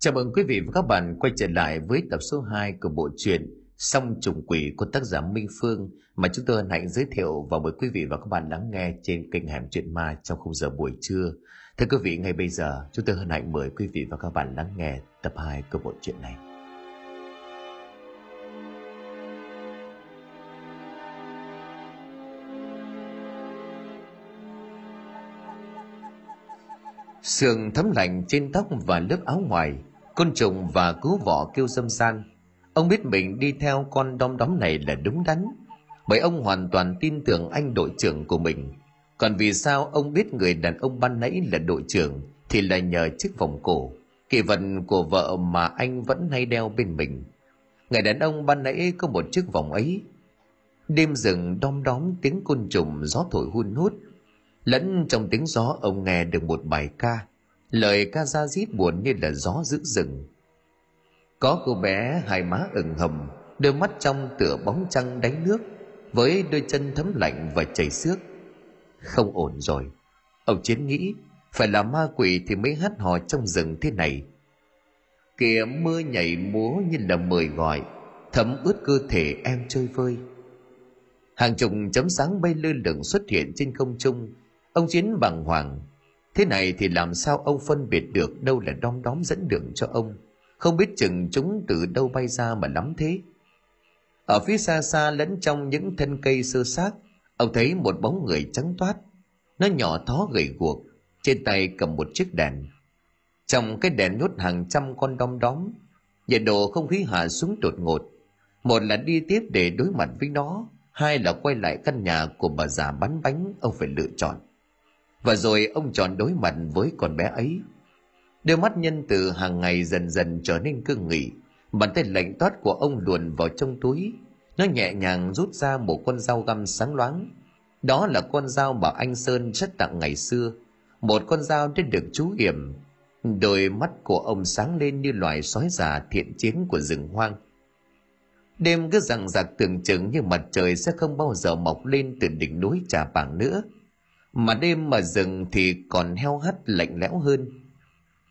Chào mừng quý vị và các bạn quay trở lại với tập số 2 của bộ truyện Song trùng quỷ của tác giả Minh Phương mà chúng tôi hân hạnh giới thiệu và mời quý vị và các bạn lắng nghe trên kênh Hẻm Chuyện Ma trong khung giờ buổi trưa. Thưa quý vị, ngay bây giờ chúng tôi hân hạnh mời quý vị và các bạn lắng nghe tập 2 của bộ truyện này. Sương thấm lạnh trên tóc và lớp áo ngoài, côn trùng và cứu vỏ kêu dâm san. Ông biết mình đi theo con đom đóm này là đúng đắn, bởi ông hoàn toàn tin tưởng anh đội trưởng của mình. Còn vì sao ông biết người đàn ông ban nãy là đội trưởng thì là nhờ chiếc vòng cổ, kỳ vật của vợ mà anh vẫn hay đeo bên mình. Người đàn ông ban nãy có một chiếc vòng ấy. Đêm rừng đom đóm tiếng côn trùng gió thổi hun hút, lẫn trong tiếng gió, ông nghe được một bài ca. Lời ca ra rít buồn như là gió giữ rừng có cô bé hai má ửng hầm đôi mắt trong tựa bóng trăng đánh nước, với đôi chân thấm lạnh và chảy xước. Không ổn rồi. Ông chiến nghĩ, phải là ma quỷ thì mới hát hò trong rừng thế này. Kìa, mưa nhảy múa như là mời gọi, thấm ướt cơ thể em chơi vơi. Hàng chục chấm sáng bay lơ lửng xuất hiện trên không trung Ông Chiến bằng hoàng. Thế này thì làm sao ông phân biệt được đâu là đom đóm dẫn đường cho ông? Không biết chừng chúng từ đâu bay ra mà lắm thế. Ở phía xa xa lẫn trong những thân cây sơ xác, ông thấy một bóng người trắng toát. Nó nhỏ thó gầy guộc, trên tay cầm một chiếc đèn. Trong cái đèn nhốt hàng trăm con đom đóm, nhiệt độ không khí hạ xuống đột ngột. Một là đi tiếp để đối mặt với nó, hai là quay lại căn nhà của bà già bán bánh ông phải lựa chọn và rồi ông chọn đối mặt với con bé ấy. Đôi mắt nhân từ hàng ngày dần dần trở nên cương nghị. Bàn tay lạnh toát của ông luồn vào trong túi. Nó nhẹ nhàng rút ra một con dao găm sáng loáng. Đó là con dao mà anh sơn chất tặng ngày xưa. Một con dao đã được chú yểm đôi mắt của ông sáng lên như loài sói già thiện chiến của rừng hoang. Đêm cứ rằng giặc tưởng chừng như mặt trời sẽ không bao giờ mọc lên từ đỉnh núi trà bảng nữa mà đêm mà rừng thì còn heo hắt lạnh lẽo hơn.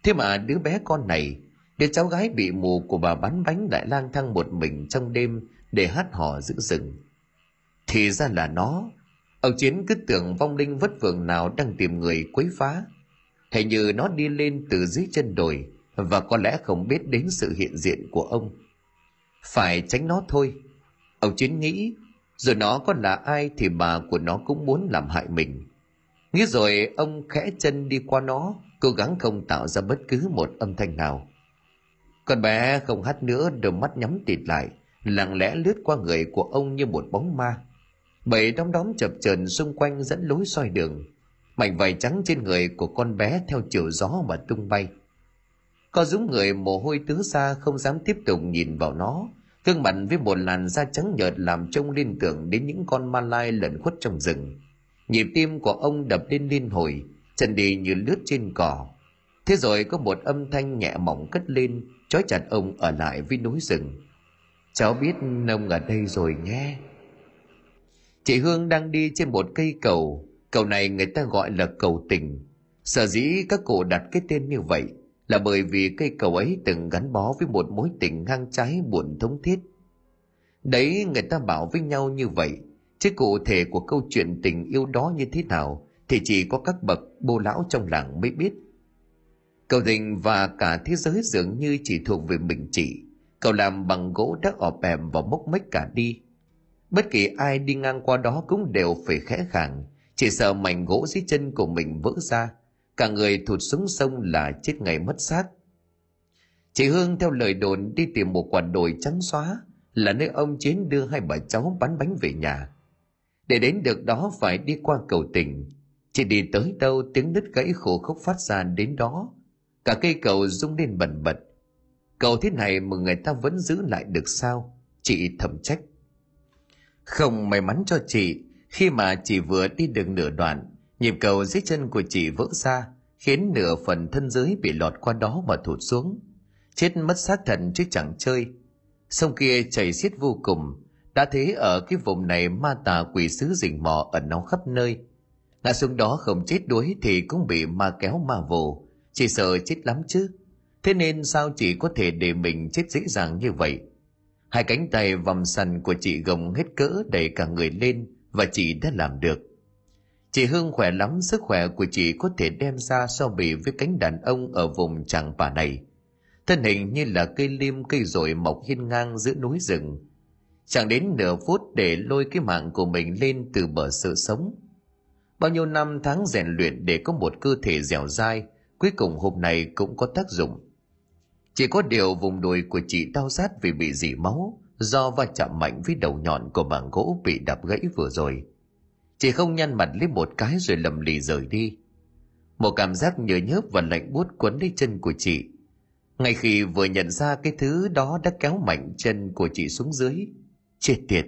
Thế mà đứa bé con này đứa cháu gái bị mù của bà bán bánh lại lang thang một mình trong đêm để hát hò giữ rừng. Thì ra là nó. Ông chiến cứ tưởng vong linh vất vưởng nào đang tìm người quấy phá. Hình như nó đi lên từ dưới chân đồi và có lẽ không biết đến sự hiện diện của ông. Phải tránh nó thôi. Ông chiến nghĩ rồi nó có là ai thì bà của nó cũng muốn làm hại mình. Nghĩ rồi ông khẽ chân đi qua nó, cố gắng không tạo ra bất cứ một âm thanh nào. Con bé không hát nữa, đôi mắt nhắm tịt lại, lặng lẽ lướt qua người của ông như một bóng ma. Bảy đóng đóm chập chờn xung quanh dẫn lối soi đường. Mảnh vải trắng trên người của con bé theo chiều gió mà tung bay. Có dũng người mồ hôi tứ xa không dám tiếp tục nhìn vào nó, gương mặt với một làn da trắng nhợt làm trông liên tưởng đến những con ma lai lẩn khuất trong rừng nhịp tim của ông đập lên liên hồi, chân đi như lướt trên cỏ. Thế rồi có một âm thanh nhẹ mỏng cất lên, trói chặt ông ở lại với núi rừng. Cháu biết ông ở đây rồi nhé. Chị hương đang đi trên một cây cầu. Cầu này người ta gọi là cầu tình. Sở dĩ các cụ đặt cái tên như vậy là bởi vì cây cầu ấy từng gắn bó với một mối tình ngang trái buồn thống thiết. Đấy, người ta bảo với nhau như vậy chứ cụ thể của câu chuyện tình yêu đó như thế nào thì chỉ có các bậc bô lão trong làng mới biết. Cầu tình và cả thế giới dường như chỉ thuộc về mình chị Cầu làm bằng gỗ đã ọp ẻm và mốc mếch cả đi. Bất kỳ ai đi ngang qua đó cũng đều phải khẽ khàng, chỉ sợ mảnh gỗ dưới chân của mình vỡ ra. Cả người thụt xuống sông là chết ngày mất xác. Chị hương theo lời đồn đi tìm một quả đồi trắng xóa, là nơi ông chiến đưa hai bà cháu bán bánh về nhà để đến được đó phải đi qua cầu tình. Chỉ đi tới đâu tiếng nứt gãy khổ khốc phát ra đến đó. Cả cây cầu rung lên bần bật. Cầu thế này mà người ta vẫn giữ lại được sao? Chị thầm trách. Không may mắn cho chị, khi mà chị vừa đi được nửa đoạn, nhịp cầu dưới chân của chị vỡ ra, khiến nửa phần thân dưới bị lọt qua đó mà thụt xuống. Chết mất xác thần chứ chẳng chơi. Sông kia chảy xiết vô cùng đã thế ở cái vùng này ma tà quỷ sứ rình mò ẩn náu khắp nơi. Ngã xuống đó không chết đuối thì cũng bị ma kéo ma vồ. Chỉ sợ chết lắm chứ. Thế nên sao chị có thể để mình chết dễ dàng như vậy? Hai cánh tay vòng sần của chị gồng hết cỡ đẩy cả người lên và chị đã làm được. Chị hương khỏe lắm, sức khỏe của chị có thể đem ra so bì với cánh đàn ông ở vùng tràng bà này. Thân hình như là cây liêm cây rồi mọc hiên ngang giữa núi rừng chẳng đến nửa phút để lôi cái mạng của mình lên từ bờ sự sống. Bao nhiêu năm tháng rèn luyện để có một cơ thể dẻo dai, cuối cùng hôm nay cũng có tác dụng. Chỉ có điều vùng đùi của chị đau rát vì bị dỉ máu, do va chạm mạnh với đầu nhọn của bảng gỗ bị đập gãy vừa rồi. Chị không nhăn mặt lấy một cái rồi lầm lì rời đi. Một cảm giác nhớ nhớp và lạnh buốt quấn lấy chân của chị. Ngay khi vừa nhận ra cái thứ đó đã kéo mạnh chân của chị xuống dưới chết tiệt.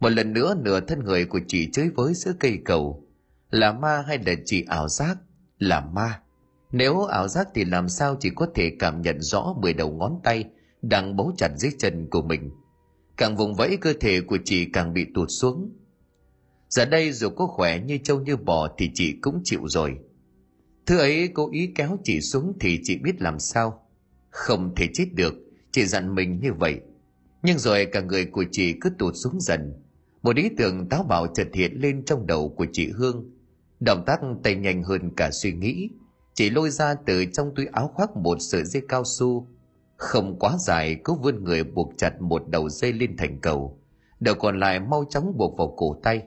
Một lần nữa nửa thân người của chị chơi với giữa cây cầu. Là ma hay là chỉ ảo giác? Là ma. Nếu ảo giác thì làm sao chỉ có thể cảm nhận rõ mười đầu ngón tay đang bấu chặt dưới chân của mình? Càng vùng vẫy cơ thể của chị càng bị tụt xuống. Giờ đây dù có khỏe như trâu như bò thì chị cũng chịu rồi. Thứ ấy cố ý kéo chị xuống thì chị biết làm sao? Không thể chết được, chị dặn mình như vậy nhưng rồi cả người của chị cứ tụt xuống dần. Một ý tưởng táo bạo chợt hiện lên trong đầu của chị hương. Động tác tay nhanh hơn cả suy nghĩ. Chị lôi ra từ trong túi áo khoác một sợi dây cao su. Không quá dài, cứ vươn người buộc chặt một đầu dây lên thành cầu. Đầu còn lại mau chóng buộc vào cổ tay.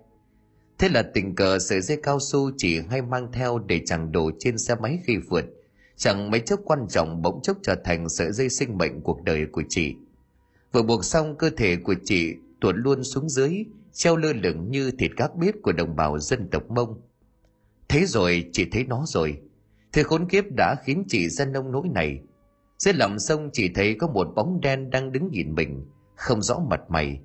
Thế là tình cờ sợi dây cao su chỉ hay mang theo để chẳng đổ trên xe máy khi vượt. Chẳng mấy chốc quan trọng bỗng chốc trở thành sợi dây sinh mệnh cuộc đời của chị vừa buộc xong cơ thể của chị, tuột luôn xuống dưới, treo lơ lửng như thịt các bếp của đồng bào dân tộc mông. Thế rồi chị thấy nó rồi. Thế khốn kiếp đã khiến chị ra nông nỗi này. Dưới lòng sông chỉ thấy có một bóng đen đang đứng nhìn mình, không rõ mặt mày.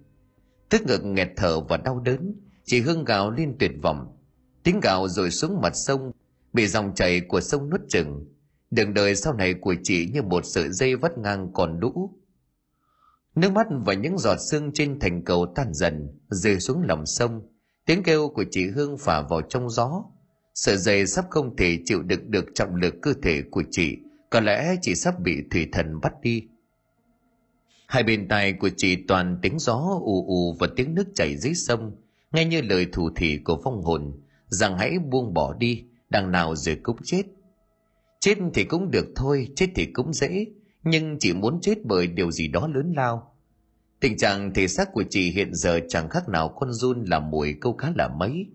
Tức ngực nghẹt thở và đau đớn, chị hương gào lên tuyệt vọng. Tiếng gào rồi xuống mặt sông, bị dòng chảy của sông nuốt chừng đường đời sau này của chị như một sợi dây vắt ngang còn đũ nước mắt và những giọt sương trên thành cầu tan dần, rơi xuống lòng sông. Tiếng kêu của chị hương phả vào trong gió. Sợi dây sắp không thể chịu đựng được trọng lực cơ thể của chị. Có lẽ chị sắp bị thủy thần bắt đi. Hai bên tai của chị toàn tiếng gió ù ù và tiếng nước chảy dưới sông. Nghe như lời thủ thỉ của phong hồn, rằng hãy buông bỏ đi, đằng nào rồi cũng chết. Chết thì cũng được thôi, chết thì cũng dễ nhưng chỉ muốn chết bởi điều gì đó lớn lao. Tình trạng thể xác của chị hiện giờ chẳng khác nào con run làm mùi câu cá là mấy.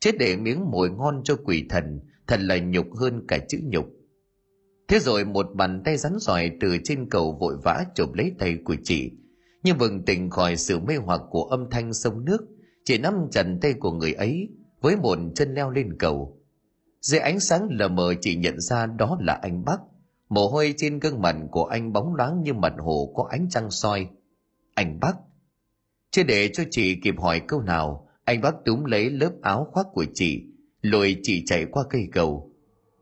Chết để miếng mồi ngon cho quỷ thần, thật là nhục hơn cả chữ nhục. Thế rồi một bàn tay rắn giỏi từ trên cầu vội vã chụp lấy tay của chị. Nhưng vừng tỉnh khỏi sự mê hoặc của âm thanh sông nước, chị nắm chặt tay của người ấy với một chân leo lên cầu. Dưới ánh sáng lờ mờ chị nhận ra đó là anh bắc mồ hôi trên gương mặt của anh bóng loáng như mặt hồ có ánh trăng soi. Anh bắc chưa để cho chị kịp hỏi câu nào, anh bắc túm lấy lớp áo khoác của chị lùi chị chạy qua cây cầu.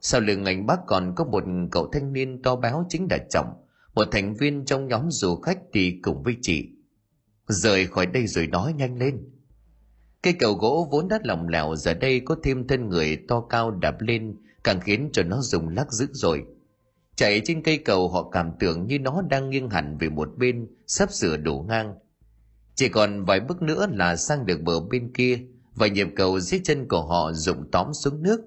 Sau lưng anh bác còn có một cậu thanh niên to béo chính là trọng, một thành viên trong nhóm du khách đi cùng với chị. Rời khỏi đây rồi nói nhanh lên. Cây cầu gỗ vốn đã lỏng lẻo, giờ đây có thêm thân người to cao đạp lên, càng khiến cho nó dùng lắc dữ rồi chạy trên cây cầu họ cảm tưởng như nó đang nghiêng hẳn về một bên, sắp sửa đổ ngang. Chỉ còn vài bước nữa là sang được bờ bên kia, và nhịp cầu dưới chân của họ rụng tóm xuống nước.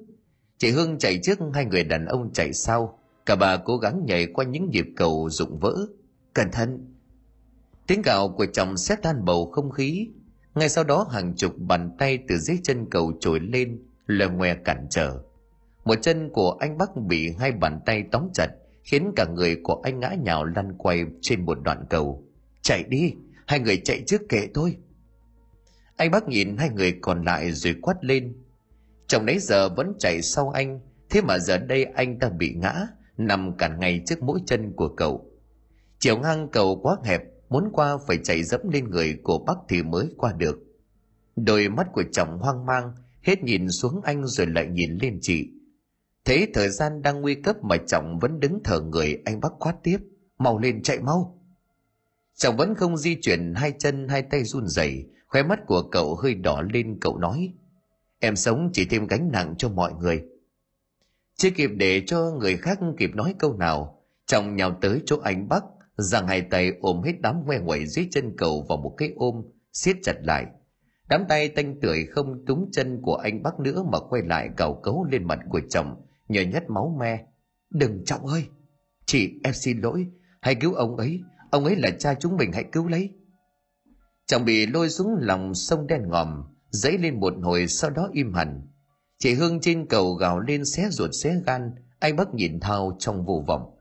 Chị hương chạy trước, hai người đàn ông chạy sau. Cả bà cố gắng nhảy qua những nhịp cầu rụng vỡ. Cẩn thận! Tiếng gạo của chồng xét tan bầu không khí. Ngay sau đó hàng chục bàn tay từ dưới chân cầu trồi lên, lờ ngoe cản trở. Một chân của anh bắc bị hai bàn tay tóm chặt khiến cả người của anh ngã nhào lăn quay trên một đoạn cầu. Chạy đi, hai người chạy trước kệ tôi. Anh bác nhìn hai người còn lại rồi quát lên. Chồng nãy giờ vẫn chạy sau anh, thế mà giờ đây anh ta bị ngã, nằm cả ngày trước mỗi chân của cậu. Chiều ngang cầu quá hẹp, muốn qua phải chạy dẫm lên người của bác thì mới qua được. Đôi mắt của chồng hoang mang, hết nhìn xuống anh rồi lại nhìn lên chị thế thời gian đang nguy cấp mà chồng vẫn đứng thở người anh bác quát tiếp mau lên chạy mau chồng vẫn không di chuyển hai chân hai tay run rẩy khóe mắt của cậu hơi đỏ lên cậu nói em sống chỉ thêm gánh nặng cho mọi người chưa kịp để cho người khác kịp nói câu nào Trọng nhào tới chỗ anh Bắc, giang hai tay ôm hết đám ngoe ngoẩy dưới chân cầu vào một cái ôm, siết chặt lại. Đám tay tanh tưởi không túng chân của anh Bắc nữa mà quay lại cào cấu lên mặt của chồng, nhờ nhất máu me. Đừng Trọng ơi! Chị em xin lỗi, hãy cứu ông ấy, ông ấy là cha chúng mình hãy cứu lấy. Chồng bị lôi xuống lòng sông đen ngòm, dấy lên một hồi sau đó im hẳn. Chị Hương trên cầu gào lên xé ruột xé gan, anh Bắc nhìn thao trong vô vọng.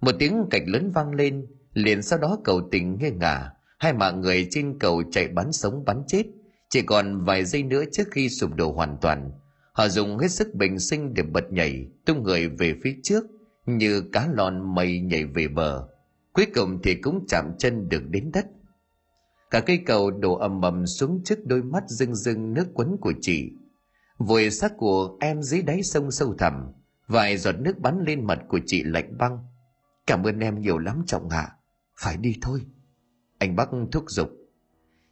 Một tiếng cạch lớn vang lên, liền sau đó cầu tình nghe ngả, hai mạng người trên cầu chạy bắn sống bắn chết, chỉ còn vài giây nữa trước khi sụp đổ hoàn toàn. Họ dùng hết sức bình sinh để bật nhảy, tung người về phía trước, như cá lòn mây nhảy về bờ. Cuối cùng thì cũng chạm chân được đến đất. Cả cây cầu đổ ầm ầm xuống trước đôi mắt rưng rưng nước quấn của chị. Vùi xác của em dưới đáy sông sâu thẳm, vài giọt nước bắn lên mặt của chị lạnh băng. Cảm ơn em nhiều lắm trọng hạ. Phải đi thôi. Anh Bắc thúc giục.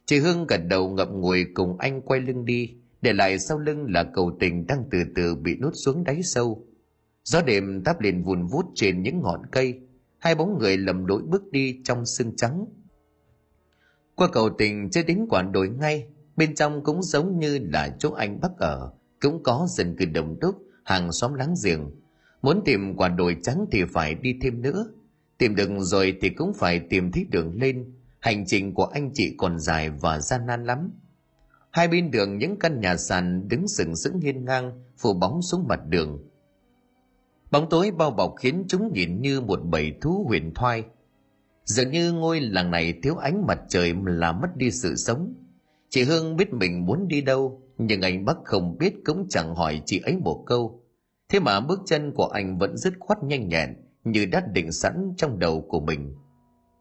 Chị Hương gật đầu ngậm ngùi cùng anh quay lưng đi, để lại sau lưng là cầu tình đang từ từ bị nút xuống đáy sâu. Gió đêm táp lên vùn vút trên những ngọn cây, hai bóng người lầm lỗi bước đi trong sương trắng. Qua cầu tình chưa đến quả đồi ngay, bên trong cũng giống như là chỗ anh Bắc ở, cũng có dân cư đồng đúc, hàng xóm láng giềng. Muốn tìm quả đồi trắng thì phải đi thêm nữa, tìm được rồi thì cũng phải tìm thấy đường lên, hành trình của anh chị còn dài và gian nan lắm. Hai bên đường những căn nhà sàn đứng sừng sững hiên ngang, phủ bóng xuống mặt đường. Bóng tối bao bọc khiến chúng nhìn như một bầy thú huyền thoại. Dường như ngôi làng này thiếu ánh mặt trời là mất đi sự sống. Chị Hương biết mình muốn đi đâu, nhưng anh Bắc không biết cũng chẳng hỏi chị ấy một câu. Thế mà bước chân của anh vẫn dứt khoát nhanh nhẹn, như đã định sẵn trong đầu của mình.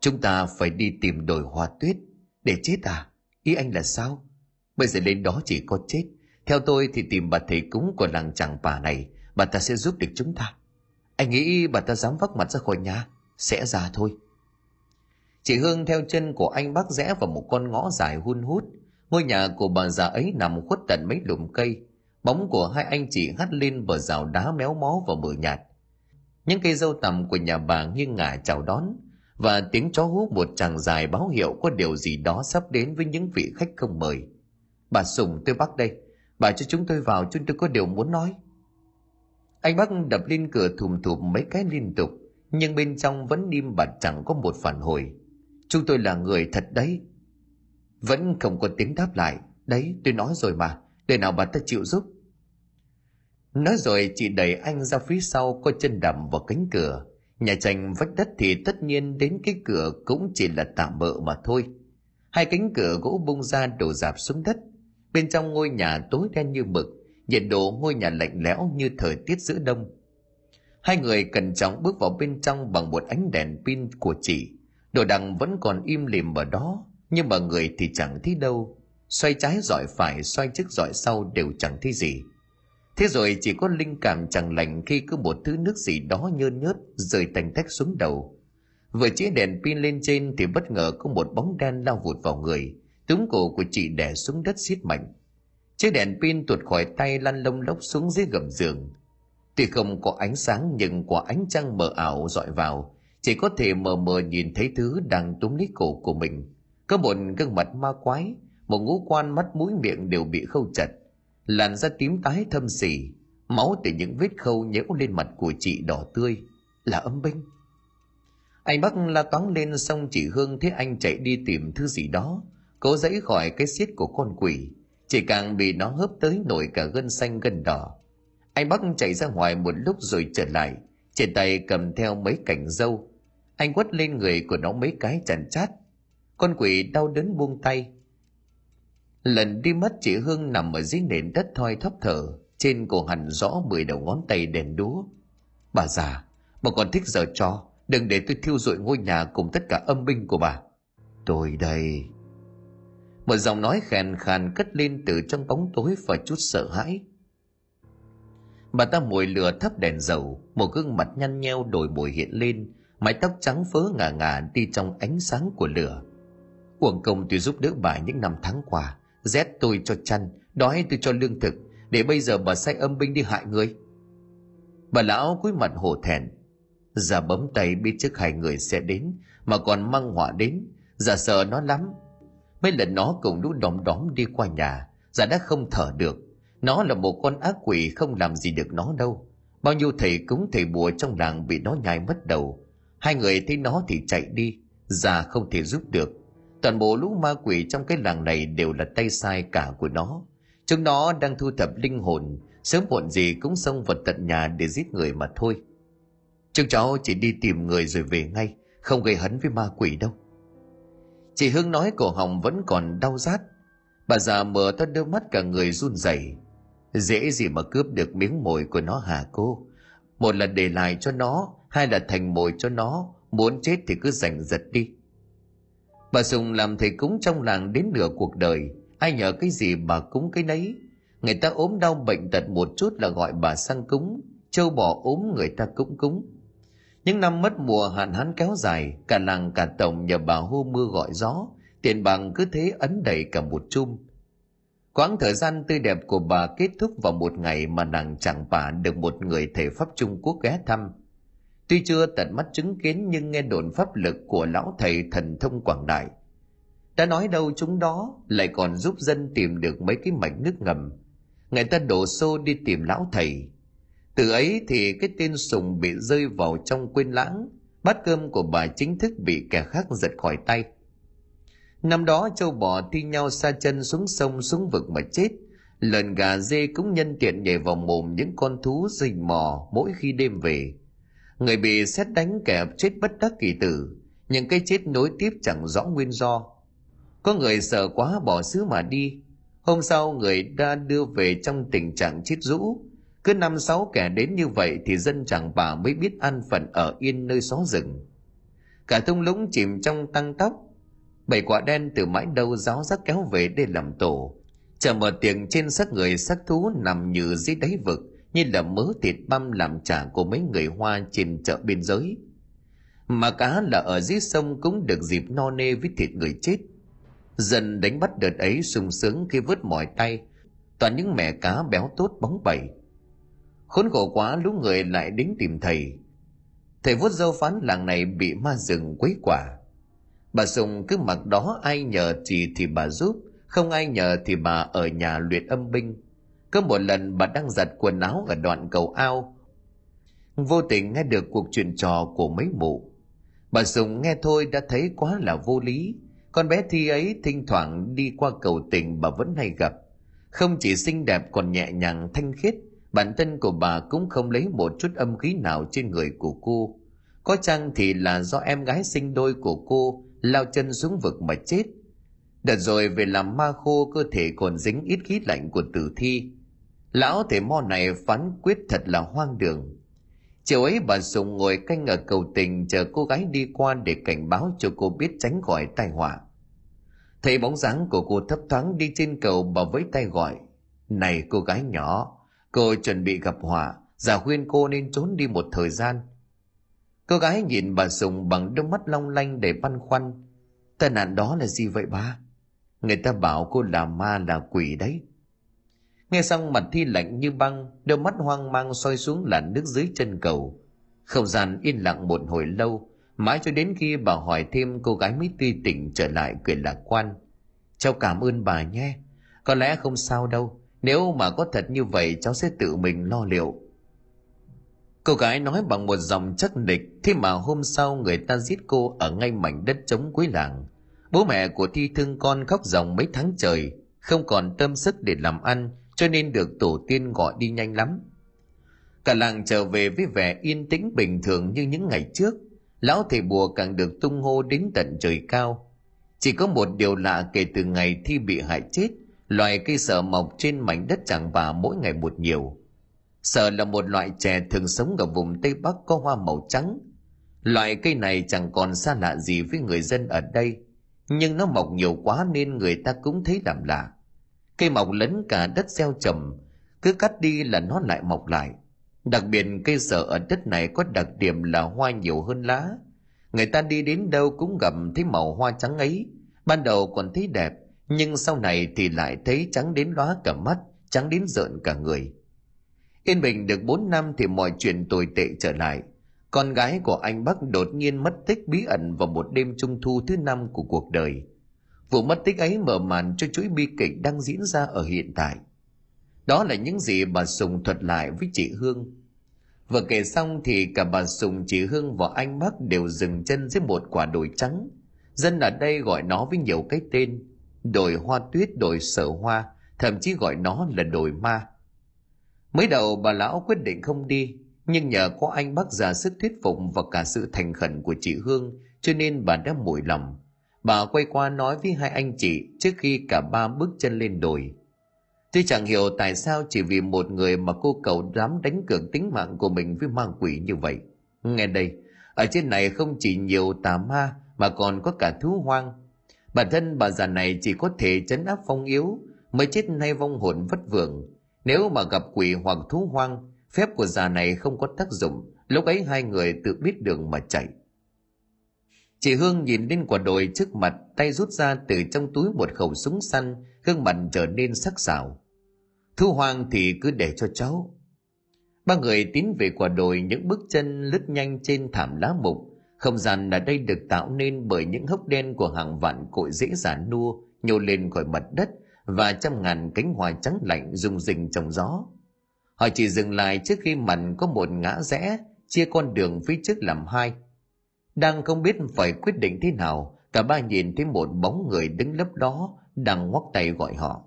Chúng ta phải đi tìm đồi hoa tuyết. Để chết à? Ý anh là sao? Bây giờ lên đó chỉ có chết. Theo tôi thì tìm bà thầy cúng của làng chàng bà này, bà ta sẽ giúp được chúng ta. Anh nghĩ bà ta dám vác mặt ra khỏi nhà, sẽ ra thôi. Chị Hương theo chân của anh bác rẽ vào một con ngõ dài hun hút. Ngôi nhà của bà già ấy nằm khuất tận mấy lùm cây. Bóng của hai anh chị hắt lên bờ rào đá méo mó và mờ nhạt. Những cây dâu tằm của nhà bà nghiêng ngả chào đón và tiếng chó hú một chàng dài báo hiệu có điều gì đó sắp đến với những vị khách không mời. Bà Sùng tôi bắt đây, bà cho chúng tôi vào chúng tôi có điều muốn nói. Anh bác đập lên cửa thùm thụm mấy cái liên tục, nhưng bên trong vẫn im bặt chẳng có một phản hồi. Chúng tôi là người thật đấy. Vẫn không có tiếng đáp lại. Đấy, tôi nói rồi mà, để nào bà ta chịu giúp. Nói rồi chị đẩy anh ra phía sau có chân đầm vào cánh cửa. Nhà tranh vách đất thì tất nhiên đến cái cửa cũng chỉ là tạm bợ mà thôi. Hai cánh cửa gỗ bung ra đổ dạp xuống đất. Bên trong ngôi nhà tối đen như mực, nhiệt độ ngôi nhà lạnh lẽo như thời tiết giữa đông. Hai người cẩn trọng bước vào bên trong bằng một ánh đèn pin của chị. Đồ đằng vẫn còn im lìm ở đó, nhưng mà người thì chẳng thấy đâu. Xoay trái giỏi phải, xoay trước giỏi sau đều chẳng thấy gì. Thế rồi chỉ có linh cảm chẳng lành khi cứ một thứ nước gì đó nhơn nhớt rơi tành tách xuống đầu. Vừa chĩa đèn pin lên trên thì bất ngờ có một bóng đen lao vụt vào người, túm cổ của chị đè xuống đất xiết mạnh. Chiếc đèn pin tuột khỏi tay lăn lông lốc xuống dưới gầm giường. Tuy không có ánh sáng nhưng quả ánh trăng mờ ảo dọi vào, chỉ có thể mờ mờ nhìn thấy thứ đang túm lấy cổ của mình. Có một gương mặt ma quái, một ngũ quan mắt mũi miệng đều bị khâu chặt, làn da tím tái thâm sì máu từ những vết khâu nhễu lên mặt của chị đỏ tươi, là âm binh. Anh Bắc la toáng lên xong chị Hương thấy anh chạy đi tìm thứ gì đó, cố dãy khỏi cái xiết của con quỷ, chỉ càng bị nó hớp tới nổi cả gân xanh gân đỏ. Anh Bắc chạy ra ngoài một lúc rồi trở lại, trên tay cầm theo mấy cành dâu. Anh quất lên người của nó mấy cái chằn chát. Con quỷ đau đớn buông tay. Lần đi mất chị Hương nằm ở dưới nền đất thoi thóp thở, trên cổ hẳn rõ mười đầu ngón tay đèn đúa. Bà già, bà còn thích giờ cho, đừng để tôi thiêu rụi ngôi nhà cùng tất cả âm binh của bà. Tôi đây. Một giọng nói khèn khàn cất lên từ trong bóng tối và chút sợ hãi. Bà ta mồi lửa thắp đèn dầu, một gương mặt nhăn nheo đổi bồi hiện lên, mái tóc trắng phớ ngả ngả đi trong ánh sáng của lửa. Uổng công tôi giúp đỡ bà những năm tháng qua, rét tôi cho chăn, đói tôi cho lương thực, để bây giờ bà sai âm binh đi hại người. Bà lão cúi mặt hổ thẹn. Già bấm tay biết trước hai người sẽ đến, mà còn mang họa đến. Già sợ nó lắm. Mấy lần nó cùng lũ đom đóm đi qua nhà, già đã không thở được. Nó là một con ác quỷ không làm gì được nó đâu. Bao nhiêu thầy cúng thầy bùa trong làng bị nó nhai mất đầu. Hai người thấy nó thì chạy đi, già không thể giúp được. Toàn bộ lũ ma quỷ trong cái làng này đều là tay sai cả của nó. Chúng nó đang thu thập linh hồn, sớm muộn gì cũng xông vào tận nhà để giết người mà thôi. Chúng cháu chỉ đi tìm người rồi về ngay, không gây hấn với ma quỷ đâu. Chị Hương nói cổ họng vẫn còn đau rát. Bà già mở to đôi mắt cả người run rẩy. Dễ gì mà cướp được miếng mồi của nó hả cô? Một là để lại cho nó, hai là thành mồi cho nó, muốn chết thì cứ giành giật đi. Bà Sùng làm thầy cúng trong làng đến nửa cuộc đời, ai nhờ cái gì bà cúng cái nấy. Người ta ốm đau bệnh tật một chút là gọi bà sang cúng, châu bò ốm người ta cũng cúng. Những năm mất mùa hạn hán kéo dài, cả làng cả tổng nhờ bà hô mưa gọi gió, tiền bằng cứ thế ấn đầy cả một chum. Quãng thời gian tươi đẹp của bà kết thúc vào một ngày mà nàng chẳng bà được một người thể pháp Trung Quốc ghé thăm. Tuy chưa tận mắt chứng kiến nhưng nghe đồn pháp lực của lão thầy thần thông quảng đại. Đã nói đâu chúng đó lại còn giúp dân tìm được mấy cái mạch nước ngầm. Người ta đổ xô đi tìm lão thầy. Từ ấy thì cái tên Sùng bị rơi vào trong quên lãng, bát cơm của bà chính thức bị kẻ khác giật khỏi tay. Năm đó châu bò thi nhau xa chân xuống sông xuống vực mà chết, lợn gà dê cũng nhân tiện nhảy vào mồm những con thú rình mò mỗi khi đêm về. Người bị xét đánh kẻ chết bất đắc kỳ tử, những cái chết nối tiếp chẳng rõ nguyên do. Có người sợ quá bỏ xứ mà đi, hôm sau người đã đưa về trong tình trạng chết rũ. Cứ năm sáu kẻ đến như vậy thì dân chẳng bà mới biết an phận ở yên nơi xó rừng. Cả thung lũng chìm trong tăng tóc, bảy quả đen từ mãi đâu giáo giác kéo về để làm tổ. Chờ mở tiền trên xác người xác thú nằm như dưới đáy vực, như là mớ thịt băm làm trả của mấy người hoa trên chợ biên giới. Mà cá là ở dưới sông cũng được dịp no nê với thịt người chết. Dần đánh bắt đợt ấy sung sướng khi vớt mỏi tay, toàn những mẻ cá béo tốt bóng bẩy. Khốn khổ quá lũ người lại đến tìm thầy. Thầy vuốt dâu phán làng này bị ma rừng quấy quả. Bà Sùng cứ mặc đó ai nhờ gì thì bà giúp, không ai nhờ thì bà ở nhà luyện âm binh có một lần bà đang giặt quần áo ở đoạn cầu ao. Vô tình nghe được cuộc chuyện trò của mấy mụ. Bà Sùng nghe thôi đã thấy quá là vô lý. Con bé Thi ấy thỉnh thoảng đi qua cầu tình bà vẫn hay gặp. Không chỉ xinh đẹp còn nhẹ nhàng thanh khiết, bản thân của bà cũng không lấy một chút âm khí nào trên người của cô. Có chăng thì là do em gái sinh đôi của cô lao chân xuống vực mà chết. Đợt rồi về làm ma khô cơ thể còn dính ít khí lạnh của tử thi Lão thầy mo này phán quyết thật là hoang đường. Chiều ấy bà Sùng ngồi canh ở cầu tình chờ cô gái đi qua để cảnh báo cho cô biết tránh khỏi tai họa. Thấy bóng dáng của cô thấp thoáng đi trên cầu bà với tay gọi. Này cô gái nhỏ, cô chuẩn bị gặp họa, giả khuyên cô nên trốn đi một thời gian. Cô gái nhìn bà Sùng bằng đôi mắt long lanh để băn khoăn. Tai nạn đó là gì vậy ba? Người ta bảo cô là ma là quỷ đấy. Nghe xong mặt thi lạnh như băng, đôi mắt hoang mang soi xuống làn nước dưới chân cầu. Không gian yên lặng một hồi lâu, mãi cho đến khi bà hỏi thêm cô gái mới tươi tỉnh trở lại cười lạc quan. Cháu cảm ơn bà nhé. Có lẽ không sao đâu, nếu mà có thật như vậy cháu sẽ tự mình lo liệu. Cô gái nói bằng một dòng chắc nịch, thế mà hôm sau người ta giết cô ở ngay mảnh đất trống cuối làng. Bố mẹ của Thi thương con khóc dòng mấy tháng trời, không còn tâm sức để làm ăn, cho nên được tổ tiên gọi đi nhanh lắm. Cả làng trở về với vẻ yên tĩnh bình thường như những ngày trước, lão thầy bùa càng được tung hô đến tận trời cao. Chỉ có một điều lạ kể từ ngày thi bị hại chết, loài cây sở mọc trên mảnh đất chẳng bà mỗi ngày một nhiều. Sở là một loại chè thường sống ở vùng Tây Bắc có hoa màu trắng. Loại cây này chẳng còn xa lạ gì với người dân ở đây, nhưng nó mọc nhiều quá nên người ta cũng thấy làm lạ cây mọc lấn cả đất gieo trầm cứ cắt đi là nó lại mọc lại đặc biệt cây sở ở đất này có đặc điểm là hoa nhiều hơn lá người ta đi đến đâu cũng gặp thấy màu hoa trắng ấy ban đầu còn thấy đẹp nhưng sau này thì lại thấy trắng đến lóa cả mắt trắng đến rợn cả người yên bình được bốn năm thì mọi chuyện tồi tệ trở lại con gái của anh Bắc đột nhiên mất tích bí ẩn vào một đêm trung thu thứ năm của cuộc đời. Vụ mất tích ấy mở màn cho chuỗi bi kịch đang diễn ra ở hiện tại. Đó là những gì bà Sùng thuật lại với chị Hương. Vừa kể xong thì cả bà Sùng, chị Hương và anh Bắc đều dừng chân dưới một quả đồi trắng. Dân ở đây gọi nó với nhiều cái tên. Đồi hoa tuyết, đồi sở hoa, thậm chí gọi nó là đồi ma. Mới đầu bà lão quyết định không đi, nhưng nhờ có anh bác già sức thuyết phục và cả sự thành khẩn của chị Hương cho nên bà đã mùi lòng. Bà quay qua nói với hai anh chị trước khi cả ba bước chân lên đồi. Tôi chẳng hiểu tại sao chỉ vì một người mà cô cậu dám đánh cược tính mạng của mình với ma quỷ như vậy. Nghe đây, ở trên này không chỉ nhiều tà ma mà còn có cả thú hoang. Bản thân bà già này chỉ có thể chấn áp phong yếu, mới chết nay vong hồn vất vưởng. Nếu mà gặp quỷ hoặc thú hoang, phép của già này không có tác dụng, lúc ấy hai người tự biết đường mà chạy. Chị Hương nhìn lên quả đồi trước mặt, tay rút ra từ trong túi một khẩu súng săn, gương mặt trở nên sắc sảo. Thu hoang thì cứ để cho cháu. Ba người tiến về quả đồi những bước chân lướt nhanh trên thảm lá mục. Không gian ở đây được tạo nên bởi những hốc đen của hàng vạn cội dễ giả nua nhô lên khỏi mặt đất và trăm ngàn cánh hoa trắng lạnh rung rinh trong gió. Họ chỉ dừng lại trước khi mặt có một ngã rẽ chia con đường phía trước làm hai. Đang không biết phải quyết định thế nào, cả ba nhìn thấy một bóng người đứng lấp đó đang ngoắc tay gọi họ.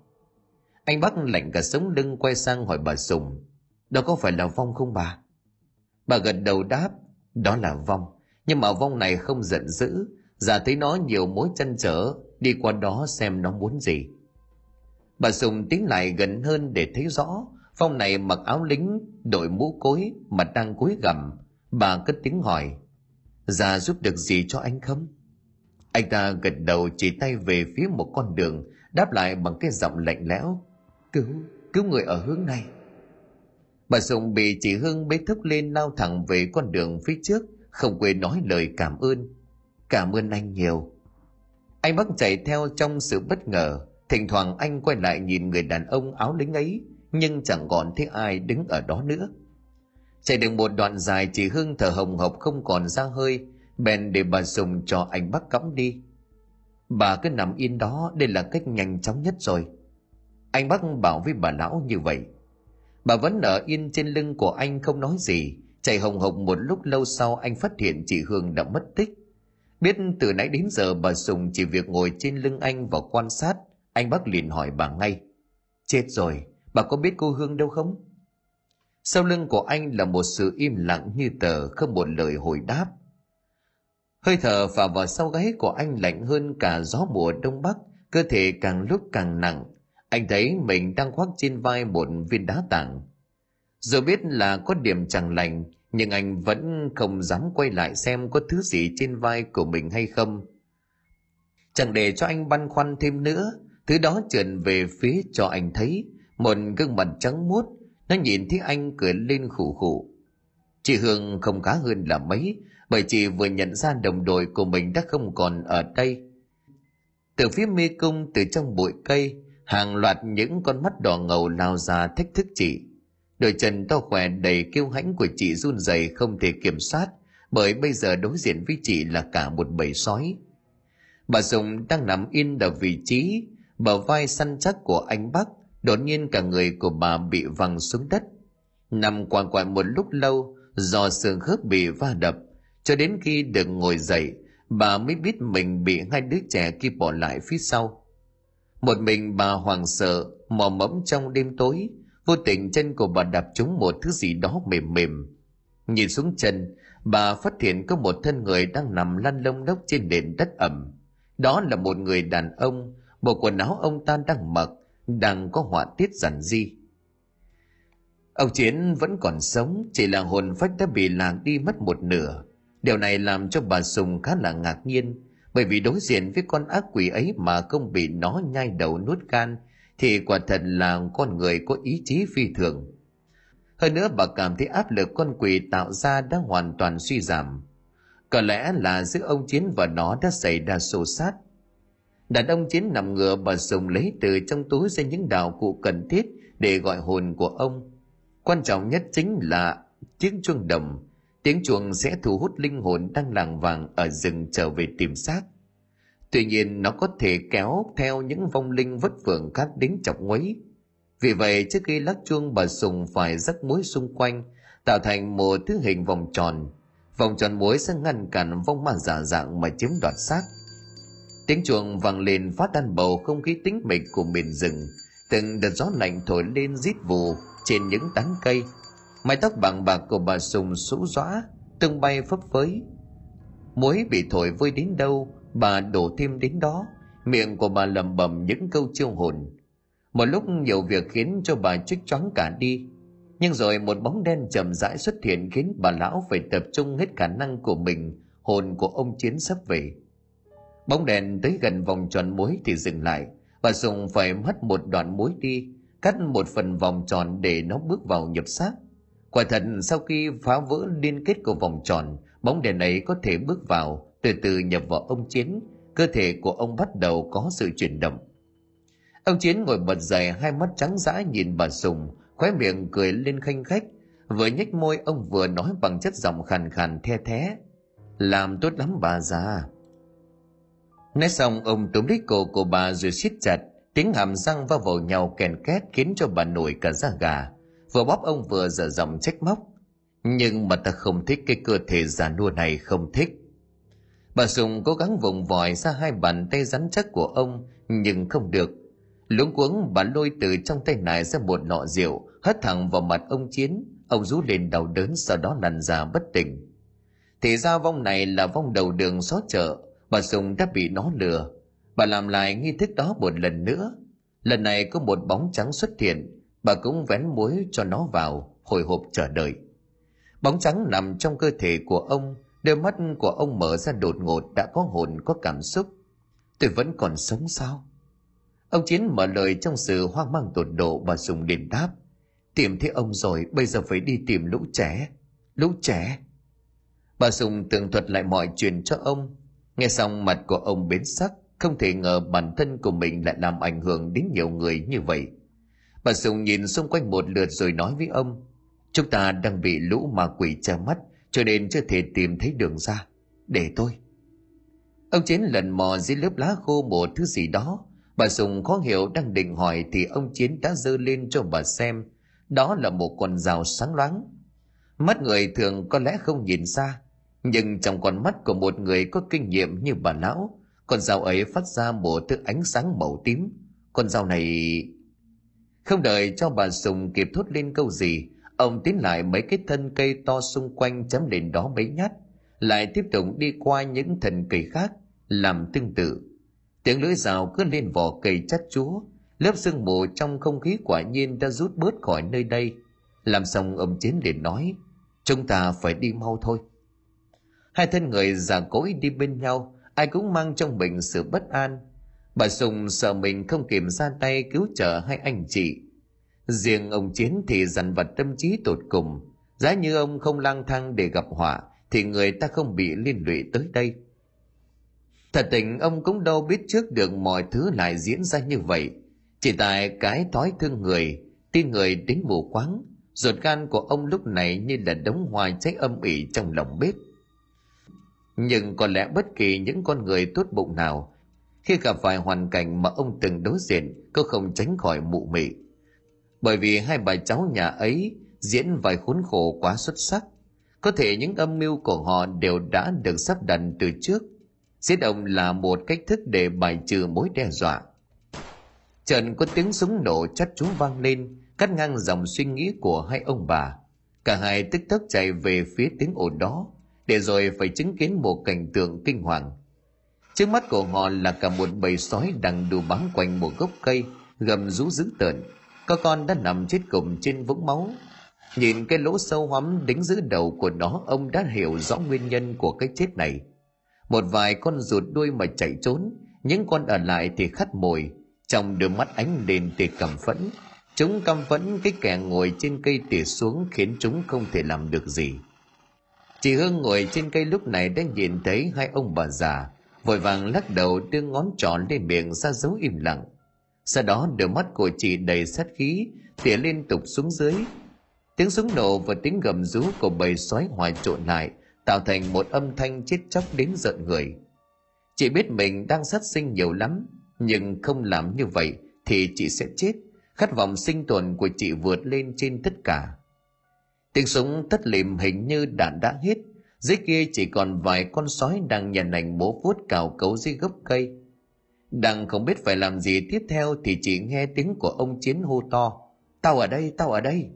Anh bác lạnh cả sống lưng quay sang hỏi bà Sùng. Đó có phải là Vong không bà? Bà gật đầu đáp, đó là Vong. Nhưng mà Vong này không giận dữ, giả thấy nó nhiều mối chân trở, đi qua đó xem nó muốn gì. Bà Sùng tiến lại gần hơn để thấy rõ, Phong này mặc áo lính, đội mũ cối, mà đang cúi gằm. Bà cất tiếng hỏi, già giúp được gì cho anh không? Anh ta gật đầu chỉ tay về phía một con đường, đáp lại bằng cái giọng lạnh lẽo. Cứu, cứu người ở hướng này. Bà Sùng bị chị Hương bế thúc lên lao thẳng về con đường phía trước, không quên nói lời cảm ơn. Cảm ơn anh nhiều. Anh bắt chạy theo trong sự bất ngờ, thỉnh thoảng anh quay lại nhìn người đàn ông áo lính ấy, nhưng chẳng còn thấy ai đứng ở đó nữa. Chạy được một đoạn dài chị Hương thở hồng hộc không còn ra hơi, bèn để bà dùng cho anh bắt cõng đi. Bà cứ nằm yên đó, đây là cách nhanh chóng nhất rồi. Anh Bắc bảo với bà lão như vậy. Bà vẫn ở yên trên lưng của anh không nói gì, chạy hồng hộc một lúc lâu sau anh phát hiện chị Hương đã mất tích. Biết từ nãy đến giờ bà Sùng chỉ việc ngồi trên lưng anh và quan sát, anh bác liền hỏi bà ngay. Chết rồi, bà có biết cô Hương đâu không? Sau lưng của anh là một sự im lặng như tờ, không một lời hồi đáp. Hơi thở phả vào sau gáy của anh lạnh hơn cả gió mùa đông bắc, cơ thể càng lúc càng nặng, anh thấy mình đang khoác trên vai một viên đá tảng. Dù biết là có điểm chẳng lành, nhưng anh vẫn không dám quay lại xem có thứ gì trên vai của mình hay không. Chẳng để cho anh băn khoăn thêm nữa, thứ đó trườn về phía cho anh thấy, một gương mặt trắng muốt, nó nhìn thấy anh cười lên khủ khủ. Chị Hương không khá hơn là mấy, bởi chị vừa nhận ra đồng đội của mình đã không còn ở đây. Từ phía mê cung từ trong bụi cây, hàng loạt những con mắt đỏ ngầu lao ra thách thức chị đôi chân to khỏe đầy kiêu hãnh của chị run rẩy không thể kiểm soát bởi bây giờ đối diện với chị là cả một bầy sói. Bà dùng đang nằm yên ở vị trí bờ vai săn chắc của anh bắc đột nhiên cả người của bà bị văng xuống đất. Nằm quằn quại một lúc lâu do xương khớp bị va đập cho đến khi được ngồi dậy bà mới biết mình bị hai đứa trẻ kia bỏ lại phía sau. Một mình bà hoàng sợ, mò mẫm trong đêm tối, vô tình chân của bà đạp trúng một thứ gì đó mềm mềm. Nhìn xuống chân, bà phát hiện có một thân người đang nằm lăn lông lốc trên nền đất ẩm. Đó là một người đàn ông, bộ quần áo ông ta đang mặc, đang có họa tiết giản di. Ông Chiến vẫn còn sống, chỉ là hồn phách đã bị lạc đi mất một nửa. Điều này làm cho bà Sùng khá là ngạc nhiên, bởi vì đối diện với con ác quỷ ấy mà không bị nó nhai đầu nuốt gan thì quả thật là con người có ý chí phi thường. Hơn nữa bà cảm thấy áp lực con quỷ tạo ra đã hoàn toàn suy giảm. Có lẽ là giữa ông chiến và nó đã xảy ra xô sát đàn ông chiến nằm ngựa bà dùng lấy từ trong túi ra những đạo cụ cần thiết để gọi hồn của ông. Quan trọng nhất chính là chiếc chuông đồng. Tiếng chuông sẽ thu hút linh hồn đang làng vàng ở rừng trở về tìm xác tuy nhiên, nó có thể kéo theo những vong linh vất vưởng khác đến chọc nguấy vì vậy, trước khi lắc chuông bà sùng phải rắc muối xung quanh, tạo thành một thứ hình vòng tròn. Vòng tròn muối sẽ ngăn cản vong ma giả dạng mà chiếm đoạt xác. Tiếng chuông vang lên phát tan bầu không khí tĩnh mịch của miền rừng. Từng đợt gió lạnh thổi lên rít vù trên những tán cây. Mái tóc bằng bạc của bà sùng sũ xóa tung bay phấp phới. Muối bị thổi vơi đến đâu bà đổ thêm đến đó, miệng của bà lẩm bẩm những câu chiêu hồn. Một lúc nhiều việc khiến cho bà chích choáng cả đi, nhưng rồi một bóng đen chậm rãi xuất hiện khiến bà lão phải tập trung hết khả năng của mình, hồn của ông chiến sắp về. Bóng đèn tới gần vòng tròn muối thì dừng lại và dùng phải mất một đoạn muối đi, cắt một phần vòng tròn để nó bước vào nhập xác. Quả thật, sau khi phá vỡ liên kết của vòng tròn, bóng đèn ấy có thể bước vào từ từ nhập vào ông chiến, cơ thể của ông bắt đầu có sự chuyển động. Ông chiến ngồi bật dậy, hai mắt trắng dã nhìn bà sùng, khóe miệng cười lên khanh khách vừa nhếch môi ông vừa nói bằng chất giọng khàn khàn the thé. Làm tốt lắm bà già. Nói xong, ông túm lấy cổ của bà rồi siết chặt, tiếng hàm răng va vào nhau kèn két khiến cho bà nổi cả da gà. Vừa bóp ông vừa dở giọng trách móc. Nhưng mà ta không thích cái cơ thể già nua này không thích bà sùng cố gắng vùng vòi ra hai bàn tay rắn chắc của ông, nhưng không được. Luống cuống, bà lôi từ trong tay này ra một nọ rượu, hất thẳng vào mặt ông chiến. Ông rú lên đau đớn, sau đó lăn ra bất tỉnh. Thì ra vong này là vong đầu đường xó chợ. Bà sùng đã bị nó lừa. Bà làm lại nghi thức đó một lần nữa. Lần này có một bóng trắng xuất hiện. Bà cũng vén muối cho nó vào, hồi hộp chờ đợi. Bóng trắng nằm trong cơ thể của ông đôi mắt của ông mở ra đột ngột, đã có hồn, có cảm xúc. Tôi vẫn còn sống sao? Ông chiến mở lời trong sự hoang mang tột độ bà dùng liền đáp. Tìm thấy ông rồi, bây giờ phải đi tìm lũ trẻ. Lũ trẻ. Bà sùng tường thuật lại mọi chuyện cho ông. Nghe xong, mặt của ông biến sắc. Không thể ngờ bản thân của mình lại làm ảnh hưởng đến nhiều người như vậy. Bà sùng nhìn xung quanh một lượt rồi nói với ông, chúng ta đang bị lũ ma quỷ che mắt cho nên chưa thể tìm thấy đường ra. Để tôi. Ông chiến lần mò dưới lớp lá khô một thứ gì đó. Bà sùng khó hiểu đang định hỏi thì ông chiến đã giơ lên cho bà xem. Đó là một con rào sáng loáng. Mắt người thường có lẽ không nhìn xa, nhưng trong con mắt của một người có kinh nghiệm như bà lão, con dao ấy phát ra một thứ ánh sáng màu tím. Con dao này không đợi cho bà sùng kịp thốt lên câu gì ông tiến lại mấy cái thân cây to xung quanh chấm lên đó mấy nhát, lại tiếp tục đi qua những thân cây khác, làm tương tự. Tiếng lưỡi rào cứ lên vỏ cây chắt chúa, lớp sương mù trong không khí quả nhiên đã rút bớt khỏi nơi đây. Làm xong ông chiến liền nói, chúng ta phải đi mau thôi. Hai thân người già cỗi đi bên nhau, ai cũng mang trong mình sự bất an. Bà sùng sợ mình không kịp ra tay cứu trợ hai anh chị riêng ông chiến thì dằn vặt tâm trí tột cùng. Giá như ông không lang thang để gặp họa, thì người ta không bị liên lụy tới đây. Thật tình, ông cũng đâu biết trước được mọi thứ lại diễn ra như vậy. Chỉ tại cái thói thương người tin người đến mù quáng, ruột gan của ông lúc này như là đống hoa cháy âm ỉ trong lòng bếp. Nhưng có lẽ bất kỳ những con người tốt bụng nào, khi gặp phải hoàn cảnh mà ông từng đối diện có không tránh khỏi mụ mị bởi vì hai bà cháu nhà ấy diễn vài khốn khổ quá xuất sắc. Có thể những âm mưu của họ đều đã được sắp đặt từ trước. Giết ông là một cách thức để bài trừ mối đe dọa. Trần có tiếng súng nổ chắt chú vang lên, cắt ngang dòng suy nghĩ của hai ông bà. Cả hai tức tốc chạy về phía tiếng ồn đó, để rồi phải chứng kiến một cảnh tượng kinh hoàng. Trước mắt của họ là cả một bầy sói đang đù bám quanh một gốc cây, gầm rú dữ tợn có con đã nằm chết cùng trên vũng máu. Nhìn cái lỗ sâu hoắm đính giữ đầu của nó, ông đã hiểu rõ nguyên nhân của cái chết này. Một vài con rụt đuôi mà chạy trốn, những con ở lại thì khắt mồi. Trong đôi mắt ánh lên tia cầm phẫn, chúng căm phẫn cái kẻ ngồi trên cây tỉa xuống khiến chúng không thể làm được gì. Chị hương ngồi trên cây lúc này đã nhìn thấy hai ông bà già, vội vàng lắc đầu đưa ngón trỏ lên miệng ra dấu im lặng sau đó đôi mắt của chị đầy sát khí, tỉa liên tục xuống dưới. Tiếng súng nổ và tiếng gầm rú của bầy sói hòa trộn lại, tạo thành một âm thanh chết chóc đến giận người. Chị biết mình đang sát sinh nhiều lắm, nhưng không làm như vậy thì chị sẽ chết. Khát vọng sinh tồn của chị vượt lên trên tất cả. Tiếng súng tất lìm hình như đạn đã hết. Dưới kia chỉ còn vài con sói đang nhàn ảnh bố vuốt cào cấu dưới gốc cây đang không biết phải làm gì tiếp theo thì chỉ nghe tiếng của ông chiến hô to. Tao ở đây, tao ở đây.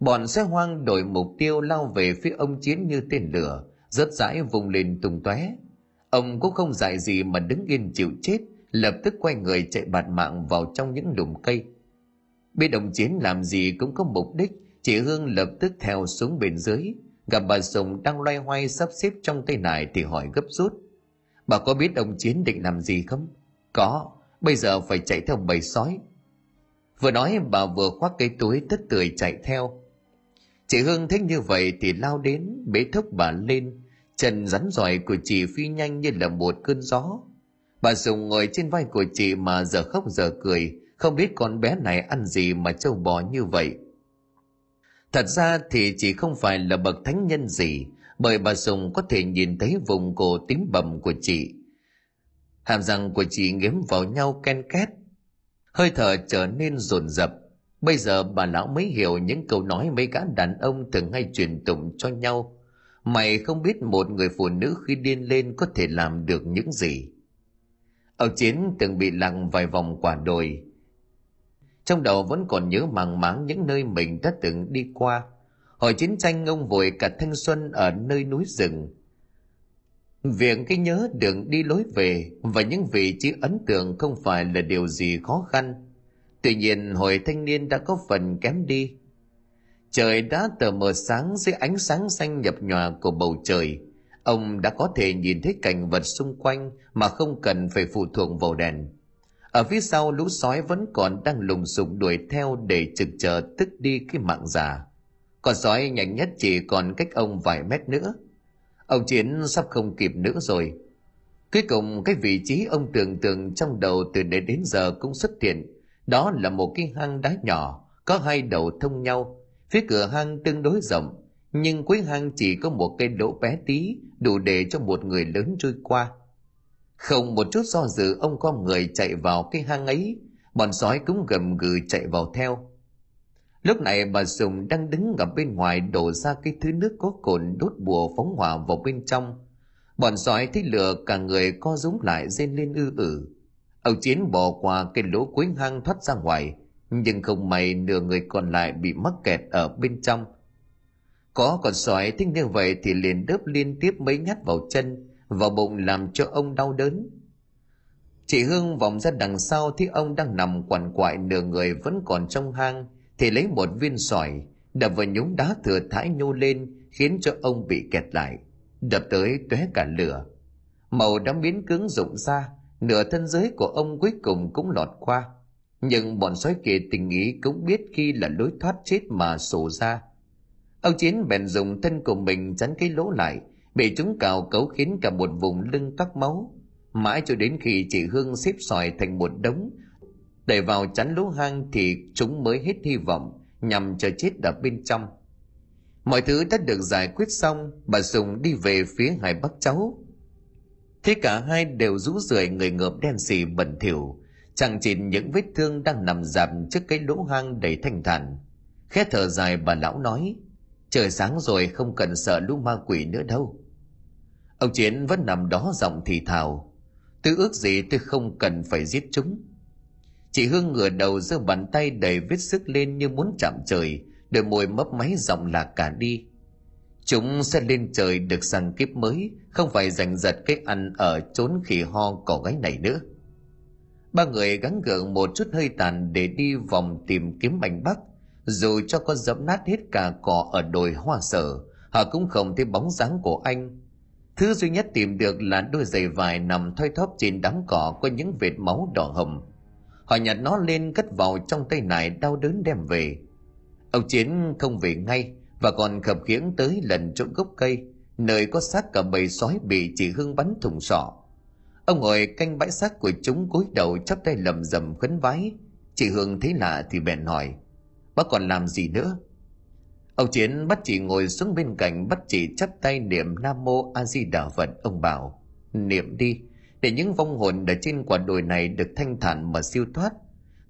Bọn xe hoang đổi mục tiêu lao về phía ông chiến như tên lửa, rớt rãi vùng lên tung tóe. Ông cũng không dại gì mà đứng yên chịu chết, lập tức quay người chạy bạt mạng vào trong những lùm cây. Biết ông chiến làm gì cũng có mục đích chị hương lập tức theo xuống bên dưới. Gặp bà sùng đang loay hoay sắp xếp trong tay nải thì hỏi gấp rút bà có biết ông chiến định làm gì không? Có, bây giờ phải chạy theo bầy sói. Vừa nói bà vừa khoác cái túi tất tưởi chạy theo. Chị hương thích như vậy thì lao đến, bế thốc bà lên. Chân rắn giỏi của chị phi nhanh như là một cơn gió. Bà sùng ngồi trên vai của chị mà giờ khóc giờ cười. Không biết con bé này ăn gì mà trâu bò như vậy. Thật ra thì chị không phải là bậc thánh nhân gì bởi bà sùng có thể nhìn thấy vùng cổ tím bầm của chị. Hàm răng của chị nghiếm vào nhau ken két. Hơi thở trở nên rồn rập. Bây giờ bà lão mới hiểu những câu nói mấy gã đàn ông thường hay truyền tụng cho nhau. Mày không biết một người phụ nữ khi điên lên có thể làm được những gì. Ông chiến từng bị lặng vài vòng quả đồi. Trong đầu vẫn còn nhớ màng máng những nơi mình đã từng đi qua hồi chiến tranh, ông vội cả thanh xuân ở nơi núi rừng. Việc cái nhớ đường đi lối về và những vị trí ấn tượng không phải là điều gì khó khăn. Tuy nhiên, hồi thanh niên đã có phần kém đi. Trời đã tờ mờ sáng dưới ánh sáng xanh nhập nhòa của bầu trời. Ông đã có thể nhìn thấy cảnh vật xung quanh mà không cần phải phụ thuộc vào đèn. Ở phía sau, lũ sói vẫn còn đang lùng sục đuổi theo để trực chờ tức đi cái mạng già con sói nhanh nhất chỉ còn cách ông vài mét nữa. Ông chiến sắp không kịp nữa rồi. Cuối cùng, cái vị trí ông tưởng tượng trong đầu từ đến đến giờ cũng xuất hiện. Đó là một cái hang đá nhỏ, có hai đầu thông nhau. Phía cửa hang tương đối rộng, nhưng cuối hang chỉ có một cây lỗ bé tí, đủ để cho một người lớn trôi qua. Không một chút do dự, ông con người chạy vào cái hang ấy. Bọn sói cũng gầm gừ chạy vào theo lúc này bà sùng đang đứng ở bên ngoài đổ ra cái thứ nước có cồn đốt bùa phóng hỏa vào bên trong. Bọn sói thấy lửa cả người co rúm lại rên lên ư ử. Ông chiến bỏ qua cái lỗ cuối hang thoát ra ngoài, nhưng không may nửa người còn lại bị mắc kẹt ở bên trong. Có con sói thích như vậy thì liền đớp liên tiếp mấy nhát vào chân, vào bụng làm cho ông đau đớn. Chị hương vòng ra đằng sau thấy ông đang nằm quằn quại nửa người vẫn còn trong hang thì lấy một viên sỏi, đập vào nhúng đá thừa thãi nhô lên, khiến cho ông bị kẹt lại. Đập tới tóe cả lửa. Màu đã biến cứng rụng ra, nửa thân giới của ông cuối cùng cũng lọt qua. Nhưng bọn sói kia tình ý cũng biết khi là lối thoát chết mà sổ ra. Ông chiến bèn dùng thân của mình chắn cái lỗ lại, bị chúng cào cấu khiến cả một vùng lưng tắc máu. Mãi cho đến khi chị hương xếp sỏi thành một đống đẩy vào chắn lỗ hang thì chúng mới hết hy vọng, nhằm chờ chết ở bên trong. Mọi thứ đã được giải quyết xong, bà sùng đi về phía hai bác cháu. Thế cả hai đều rũ rượi người ngợp đen xì bẩn thỉu, chẳng chỉ những vết thương đang nằm dạp trước cái lỗ hang đầy thanh thản. Khẽ thở dài, bà lão nói, trời sáng rồi không cần sợ lũ ma quỷ nữa đâu. Ông chiến vẫn nằm đó giọng thì thào tôi ước gì tôi không cần phải giết chúng chị hương ngửa đầu giơ bàn tay đầy vết sức lên như muốn chạm trời, đôi môi mấp máy giọng lạc cả đi. Chúng sẽ lên trời được sang kiếp mới, không phải giành giật cái ăn ở trốn khỉ ho cỏ gáy này nữa. Ba người gắng gượng một chút hơi tàn để đi vòng tìm kiếm mảnh bắc. Dù cho có dẫm nát hết cả cỏ ở đồi hoa sở, họ cũng không thấy bóng dáng của anh. Thứ duy nhất tìm được là đôi giày vải nằm thoi thóp trên đám cỏ có những vệt máu đỏ hồng họ nhặt nó lên cất vào trong tay nải đau đớn đem về. Ông chiến không về ngay và còn khập khiễng tới lần chỗ gốc cây nơi có xác cả bầy sói bị chị hương bắn thùng sọ. Ông ngồi canh bãi xác của chúng cúi đầu chắp tay lầm rầm khấn vái. Chị hương thấy lạ thì bèn hỏi bác còn làm gì nữa? Ông Chiến bắt chị ngồi xuống bên cạnh bắt chị chắp tay niệm Nam Mô A Di Đà Phật. Ông bảo, niệm đi, để những vong hồn ở trên quả đồi này được thanh thản mà siêu thoát.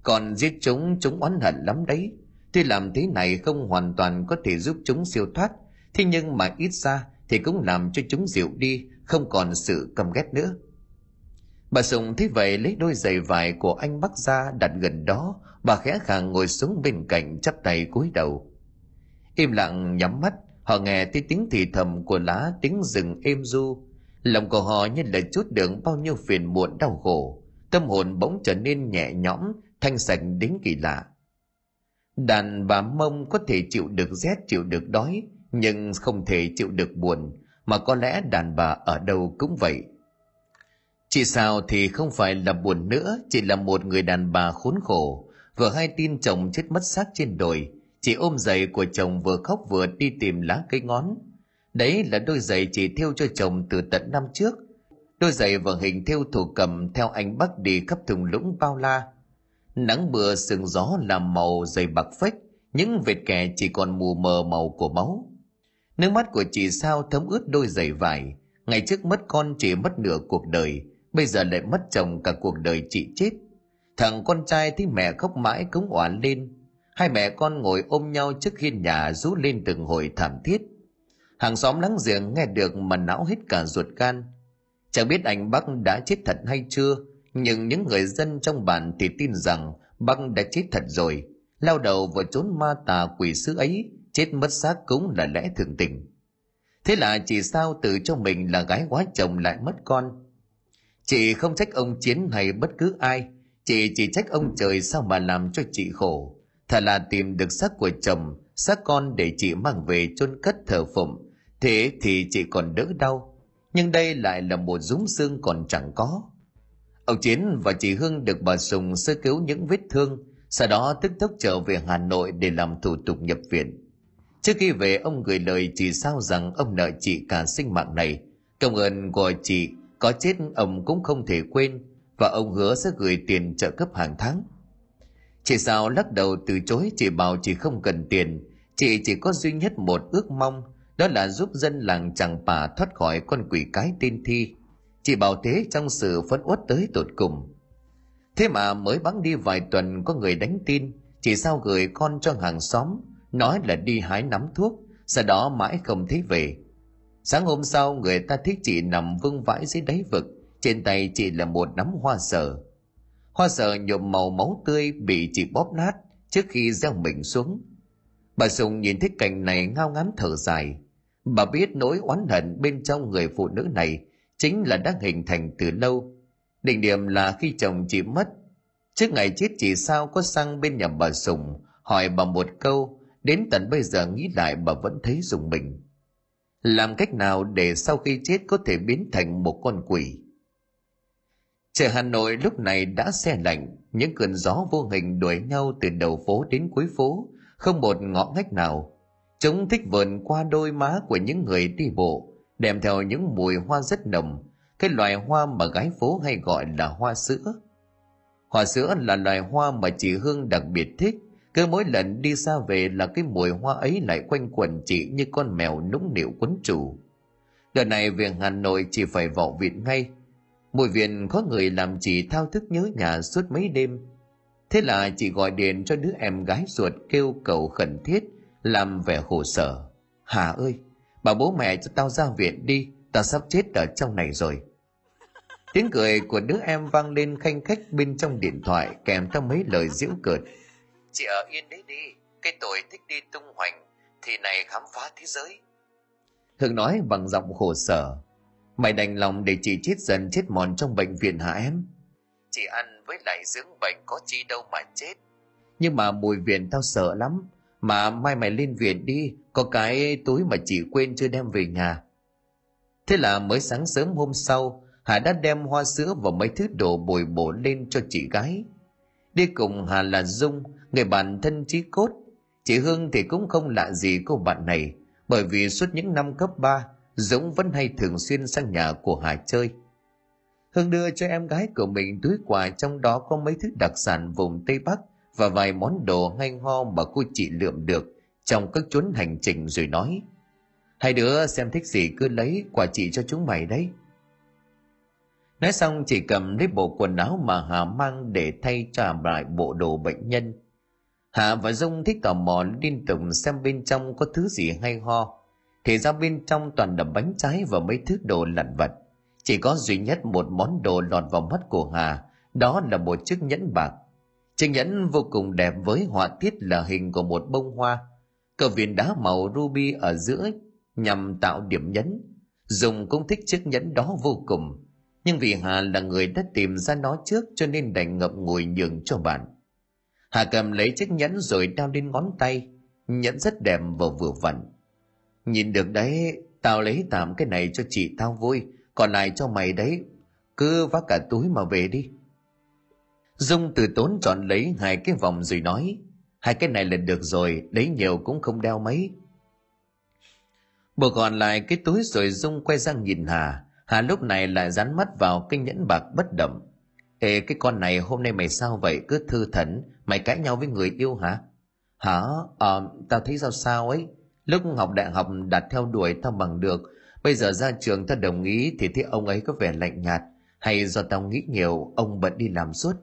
Còn giết chúng, chúng oán hận lắm đấy. Tuy làm thế này không hoàn toàn có thể giúp chúng siêu thoát, thế nhưng mà ít ra thì cũng làm cho chúng dịu đi, không còn sự căm ghét nữa. Bà Sùng thấy vậy lấy đôi giày vải của anh bắt ra đặt gần đó, bà khẽ khàng ngồi xuống bên cạnh chắp tay cúi đầu. Im lặng nhắm mắt, họ nghe thấy tiếng thì thầm của lá tiếng rừng êm du. Lòng của họ như là chút đựng bao nhiêu phiền muộn đau khổ. Tâm hồn bỗng trở nên nhẹ nhõm, thanh sạch đến kỳ lạ. Đàn bà mông có thể chịu được rét, chịu được đói, nhưng không thể chịu được buồn, mà có lẽ đàn bà ở đâu cũng vậy. Chị sao thì không phải là buồn nữa, chỉ là một người đàn bà khốn khổ, vừa hay tin chồng chết mất xác trên đồi, chị ôm giày của chồng vừa khóc vừa đi tìm lá cây ngón. Đấy là đôi giày chị thêu cho chồng từ tận năm trước. Đôi giày vợ hình thêu thủ cầm theo anh Bắc đi khắp thùng lũng bao la. Nắng mưa sương gió làm màu giày bạc phách, những vệt kẻ chỉ còn mù mờ màu của máu. Nước mắt của chị sao thấm ướt đôi giày vải. Ngày trước mất con chỉ mất nửa cuộc đời, bây giờ lại mất chồng cả cuộc đời chị chết. Thằng con trai thấy mẹ khóc mãi cống oán lên, Hai mẹ con ngồi ôm nhau trước hiên nhà rú lên từng hồi thảm thiết. Hàng xóm láng giềng nghe được mà não hết cả ruột gan. Chẳng biết anh Bắc đã chết thật hay chưa, nhưng những người dân trong bản thì tin rằng Bắc đã chết thật rồi. Lao đầu vào chốn ma tà quỷ sứ ấy, chết mất xác cũng là lẽ thường tình. Thế là chị sao tự cho mình là gái quá chồng lại mất con. Chị không trách ông Chiến hay bất cứ ai, chị chỉ trách ông trời sao mà làm cho chị khổ. Thật là tìm được xác của chồng, xác con để chị mang về chôn cất thờ phụng. Thế thì chị còn đỡ đau. Nhưng đây lại là một rúng xương còn chẳng có. Ông Chiến và chị Hương được bà Sùng sơ cứu những vết thương, sau đó tức tốc trở về Hà Nội để làm thủ tục nhập viện. Trước khi về ông gửi lời chị sao rằng ông nợ chị cả sinh mạng này. Công ơn của chị có chết ông cũng không thể quên và ông hứa sẽ gửi tiền trợ cấp hàng tháng. Chị sao lắc đầu từ chối chị bảo chị không cần tiền, chị chỉ có duy nhất một ước mong, đó là giúp dân làng chẳng bà thoát khỏi con quỷ cái tên thi. Chị bảo thế trong sự phấn uất tới tột cùng. Thế mà mới bắn đi vài tuần có người đánh tin, chị sao gửi con cho hàng xóm, nói là đi hái nắm thuốc, sau đó mãi không thấy về. Sáng hôm sau người ta thấy chị nằm vương vãi dưới đáy vực, trên tay chị là một nắm hoa sở hoa sở nhuộm màu máu tươi bị chị bóp nát trước khi gieo mình xuống bà sùng nhìn thấy cảnh này ngao ngán thở dài bà biết nỗi oán hận bên trong người phụ nữ này chính là đã hình thành từ lâu. Định điểm là khi chồng chị mất trước ngày chết chị sao có sang bên nhà bà sùng hỏi bà một câu đến tận bây giờ nghĩ lại bà vẫn thấy dùng mình. Làm cách nào để sau khi chết có thể biến thành một con quỷ? Trời Hà Nội lúc này đã xe lạnh, những cơn gió vô hình đuổi nhau từ đầu phố đến cuối phố, không một ngõ ngách nào. Chúng thích vờn qua đôi má của những người đi bộ, đem theo những mùi hoa rất nồng, cái loài hoa mà gái phố hay gọi là hoa sữa. Hoa sữa là loài hoa mà chị Hương đặc biệt thích, cứ mỗi lần đi xa về là cái mùi hoa ấy lại quanh quẩn chị như con mèo nũng nịu quấn chủ. Đợt này về Hà Nội chỉ phải vào viện ngay, Mùi viện có người làm chị thao thức nhớ nhà suốt mấy đêm. Thế là chị gọi điện cho đứa em gái ruột kêu cầu khẩn thiết, làm vẻ khổ sở. Hà ơi, bà bố mẹ cho tao ra viện đi, tao sắp chết ở trong này rồi. Tiếng cười của đứa em vang lên khanh khách bên trong điện thoại kèm theo mấy lời giễu cợt. Chị ở yên đấy đi, cái tội thích đi tung hoành, thì này khám phá thế giới. Hương nói bằng giọng khổ sở, Mày đành lòng để chị chết dần chết mòn trong bệnh viện hả em? Chị ăn với lại dưỡng bệnh có chi đâu mà chết. Nhưng mà mùi viện tao sợ lắm. Mà mai mày lên viện đi, có cái túi mà chị quên chưa đem về nhà. Thế là mới sáng sớm hôm sau, Hà đã đem hoa sữa và mấy thứ đồ bồi bổ lên cho chị gái. Đi cùng Hà là Dung, người bạn thân trí cốt. Chị Hương thì cũng không lạ gì cô bạn này, bởi vì suốt những năm cấp 3, Dũng vẫn hay thường xuyên sang nhà của Hà chơi. Hương đưa cho em gái của mình túi quà trong đó có mấy thứ đặc sản vùng Tây Bắc và vài món đồ hay ho mà cô chị lượm được trong các chuyến hành trình rồi nói, hai đứa xem thích gì cứ lấy quà chị cho chúng mày đấy. Nói xong, chị cầm lấy bộ quần áo mà hà mang để thay cho lại bộ đồ bệnh nhân. Hà và dung thích tò mò liên tục xem bên trong có thứ gì hay ho. Thì ra bên trong toàn là bánh trái và mấy thứ đồ lặt vặt. Chỉ có duy nhất một món đồ lọt vào mắt của hà, đó là một chiếc nhẫn bạc chiếc nhẫn vô cùng đẹp với họa tiết là hình của một bông hoa. Cờ viền đá màu ruby ở giữa nhằm tạo điểm nhấn. Dùng cũng thích chiếc nhẫn đó vô cùng. Nhưng vì hà là người đã tìm ra nó trước cho nên đành ngậm ngùi nhường cho bạn. Hà cầm lấy chiếc nhẫn rồi đeo lên ngón tay. Nhẫn rất đẹp và vừa vặn. Nhìn được đấy, tao lấy tạm cái này cho chị tao vui. Còn lại cho mày đấy. Cứ vác cả túi mà về đi dung từ tốn chọn lấy hai cái vòng rồi nói, hai cái này là được rồi Đấy nhiều cũng không đeo mấy. Bộ còn lại cái túi rồi dung quay sang nhìn hà. Hà lúc này lại dán mắt vào cái nhẫn bạc bất động. Ê, cái con này hôm nay mày sao vậy? Cứ thư thẩn mày cãi nhau với người yêu hả? Hả? Ờ tao thấy sao sao ấy. Lúc học đại học đặt theo đuổi tao bằng được. Bây giờ ra trường tao đồng ý thì thấy ông ấy có vẻ lạnh nhạt. Hay do tao nghĩ nhiều, ông bận đi làm suốt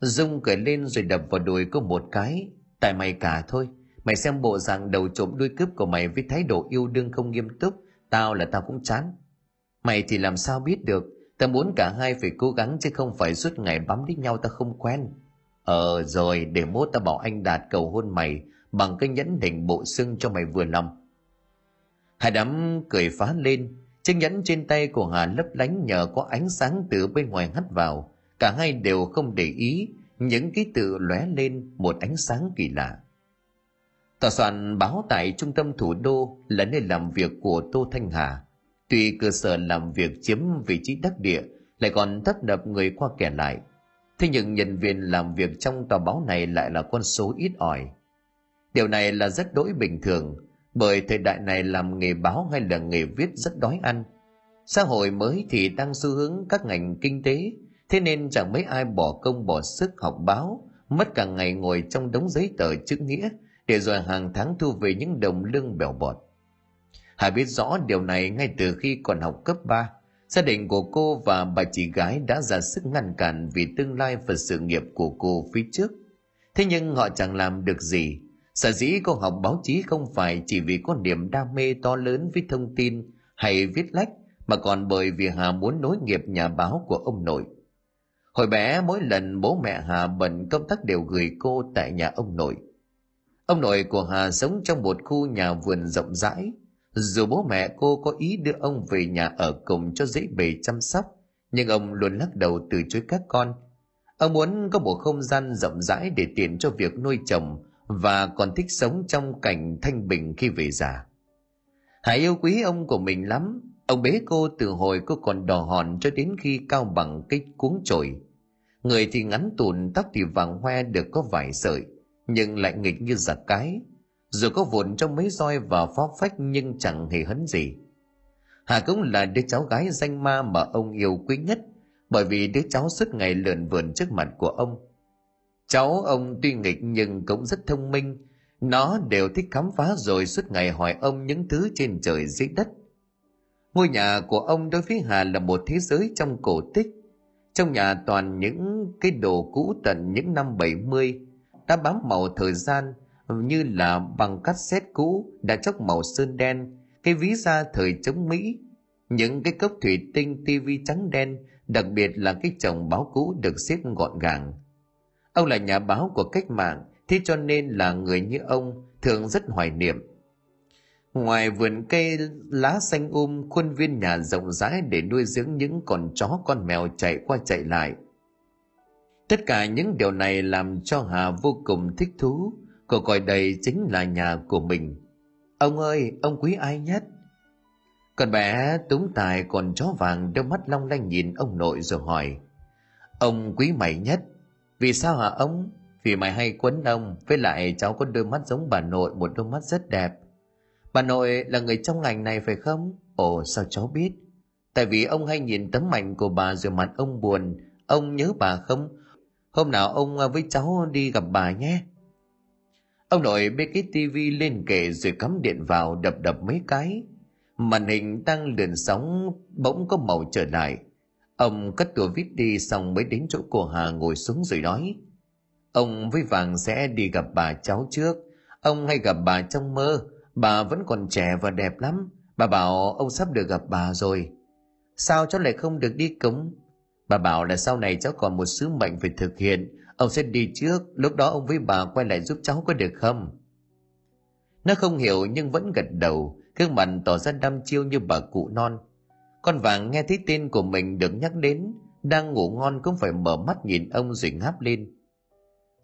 dung cười lên rồi đập vào đùi có một cái. Tại mày cả thôi. Mày xem bộ dạng đầu trộm đuôi cướp của mày với thái độ yêu đương không nghiêm túc. Tao là tao cũng chán. Mày thì làm sao biết được? Tao muốn cả hai phải cố gắng chứ không phải suốt ngày bám đít nhau tao không quen. Ờ rồi, để mốt tao bảo anh đạt cầu hôn mày bằng cái nhẫn đỉnh bộ xương cho mày vừa lòng. Hai đám cười phá lên. Chiếc nhẫn trên tay của hà lấp lánh nhờ có ánh sáng từ bên ngoài hắt vào cả hai đều không để ý, những ký tự lóe lên một ánh sáng kỳ lạ. Tòa soạn báo tại trung tâm thủ đô là nơi làm việc của tô thanh hà. Tuy cơ sở làm việc chiếm vị trí đắc địa, lại còn tấp nập người qua kẻ lại. Thế nhưng nhân viên làm việc trong tòa báo này lại là con số ít ỏi. Điều này là rất đỗi bình thường, bởi thời đại này làm nghề báo hay là nghề viết rất đói ăn. Xã hội mới thì đang xu hướng các ngành kinh tế thế nên chẳng mấy ai bỏ công bỏ sức học báo mất cả ngày ngồi trong đống giấy tờ chữ nghĩa để rồi hàng tháng thu về những đồng lương bèo bọt hải biết rõ điều này ngay từ khi còn học cấp 3. Gia đình của cô và bà chị gái đã ra sức ngăn cản vì tương lai và sự nghiệp của cô phía trước. Thế nhưng họ chẳng làm được gì. Sở dĩ cô học báo chí không phải chỉ vì có niềm đam mê to lớn với thông tin hay viết lách, mà còn bởi vì Hà muốn nối nghiệp nhà báo của ông nội. Hồi bé mỗi lần bố mẹ Hà bận công tác đều gửi cô tại nhà ông nội. Ông nội của Hà sống trong một khu nhà vườn rộng rãi, dù bố mẹ cô có ý đưa ông về nhà ở cùng cho dễ bề chăm sóc, nhưng ông luôn lắc đầu từ chối các con. Ông muốn có một không gian rộng rãi để tiện cho việc nuôi chồng và còn thích sống trong cảnh thanh bình khi về già. Hải yêu quý ông của mình lắm, ông bế cô từ hồi cô còn đỏ hòn cho đến khi cao bằng cái cuống trội Người thì ngắn tùn, tóc thì vàng hoe được có vài sợi, nhưng lại nghịch như giặc cái, dù có vụn trong mấy roi và phó phách nhưng chẳng hề hấn gì. Hà cũng là đứa cháu gái danh ma mà ông yêu quý nhất bởi vì đứa cháu suốt ngày lượn vườn trước mặt của ông. Cháu ông tuy nghịch nhưng cũng rất thông minh. Nó đều thích khám phá rồi suốt ngày hỏi ông những thứ trên trời dưới đất ngôi nhà của ông đối với hà là một thế giới trong cổ tích. Trong nhà toàn những cái đồ cũ tận những năm 70 đã bám màu thời gian, như là bằng cắt xét cũ đã chóc màu sơn đen, cái ví da thời chống mỹ, những cái cốc thủy tinh tivi trắng đen, đặc biệt là cái chồng báo cũ được xếp gọn gàng. Ông là nhà báo của cách mạng, thế cho nên là người như ông thường rất hoài niệm ngoài vườn cây lá xanh um khuôn viên nhà rộng rãi để nuôi dưỡng những con chó con mèo chạy qua chạy lại tất cả những điều này làm cho hà vô cùng thích thú Cô coi đây chính là nhà của mình. Ông ơi, ông quý ai nhất? Còn bé túng tài còn chó vàng đôi mắt long lanh nhìn ông nội rồi hỏi. Ông quý mày nhất. Vì sao hả ông? Vì mày hay quấn ông, với lại cháu có đôi mắt giống bà nội, một đôi mắt rất đẹp. Bà nội là người trong ngành này phải không? Ồ, sao cháu biết? Tại vì ông hay nhìn tấm ảnh của bà rồi mặt ông buồn. Ông nhớ bà không? Hôm nào ông à, với cháu đi gặp bà nhé. Ông nội bê cái tivi lên kệ rồi cắm điện vào đập đập mấy cái. Màn hình đang lượn sóng bỗng có màu trở lại. Ông cất cửa vít đi xong mới đến chỗ cô Hà ngồi xuống rồi nói. Ông với Vàng sẽ đi gặp bà cháu trước. Ông hay gặp bà trong mơ. Bà vẫn còn trẻ và đẹp lắm. Bà bảo ông sắp được gặp bà rồi. Sao cháu lại không được đi cúng? Bà bảo là sau này cháu còn một sứ mệnh phải thực hiện. Ông sẽ đi trước, lúc đó ông với bà quay lại giúp cháu có được không? Nó không hiểu nhưng vẫn gật đầu, gương mặt tỏ ra đăm chiêu như bà cụ non. Con vàng nghe thấy tên của mình được nhắc đến, đang ngủ ngon cũng phải mở mắt nhìn ông rồi ngáp lên.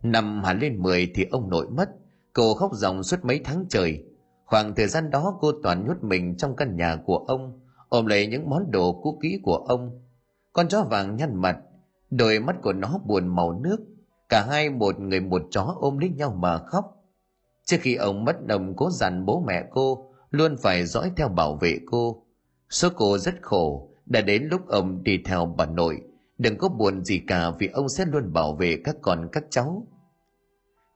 Năm hẳn lên 10 thì ông nội mất, cô khóc ròng suốt mấy tháng trời. Khoảng thời gian đó cô toàn nhốt mình trong căn nhà của ông, ôm lấy những món đồ cũ kỹ của ông. Con chó vàng nhăn mặt, đôi mắt của nó buồn màu nước, cả hai một người một chó ôm lấy nhau mà khóc. Trước khi ông mất đồng cố dặn bố mẹ cô luôn phải dõi theo bảo vệ cô. Số cô rất khổ, đã đến lúc ông đi theo bà nội, đừng có buồn gì cả vì ông sẽ luôn bảo vệ các con các cháu.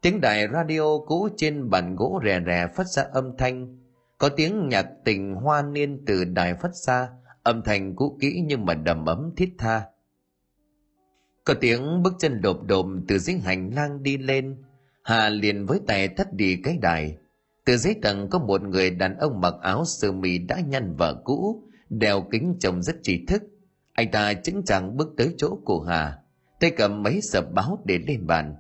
Tiếng đài radio cũ trên bàn gỗ rè rè phát ra âm thanh. Có tiếng nhạc tình hoa niên từ đài phát ra, âm thanh cũ kỹ nhưng mà đầm ấm thiết tha. Có tiếng bước chân đột đồm từ dưới hành lang đi lên, Hà liền với tay thắt đi cái đài. Từ dưới tầng có một người đàn ông mặc áo sơ mi đã nhăn vợ cũ, đeo kính trông rất trí thức. Anh ta chững chàng bước tới chỗ của Hà, tay cầm mấy sập báo để lên bàn.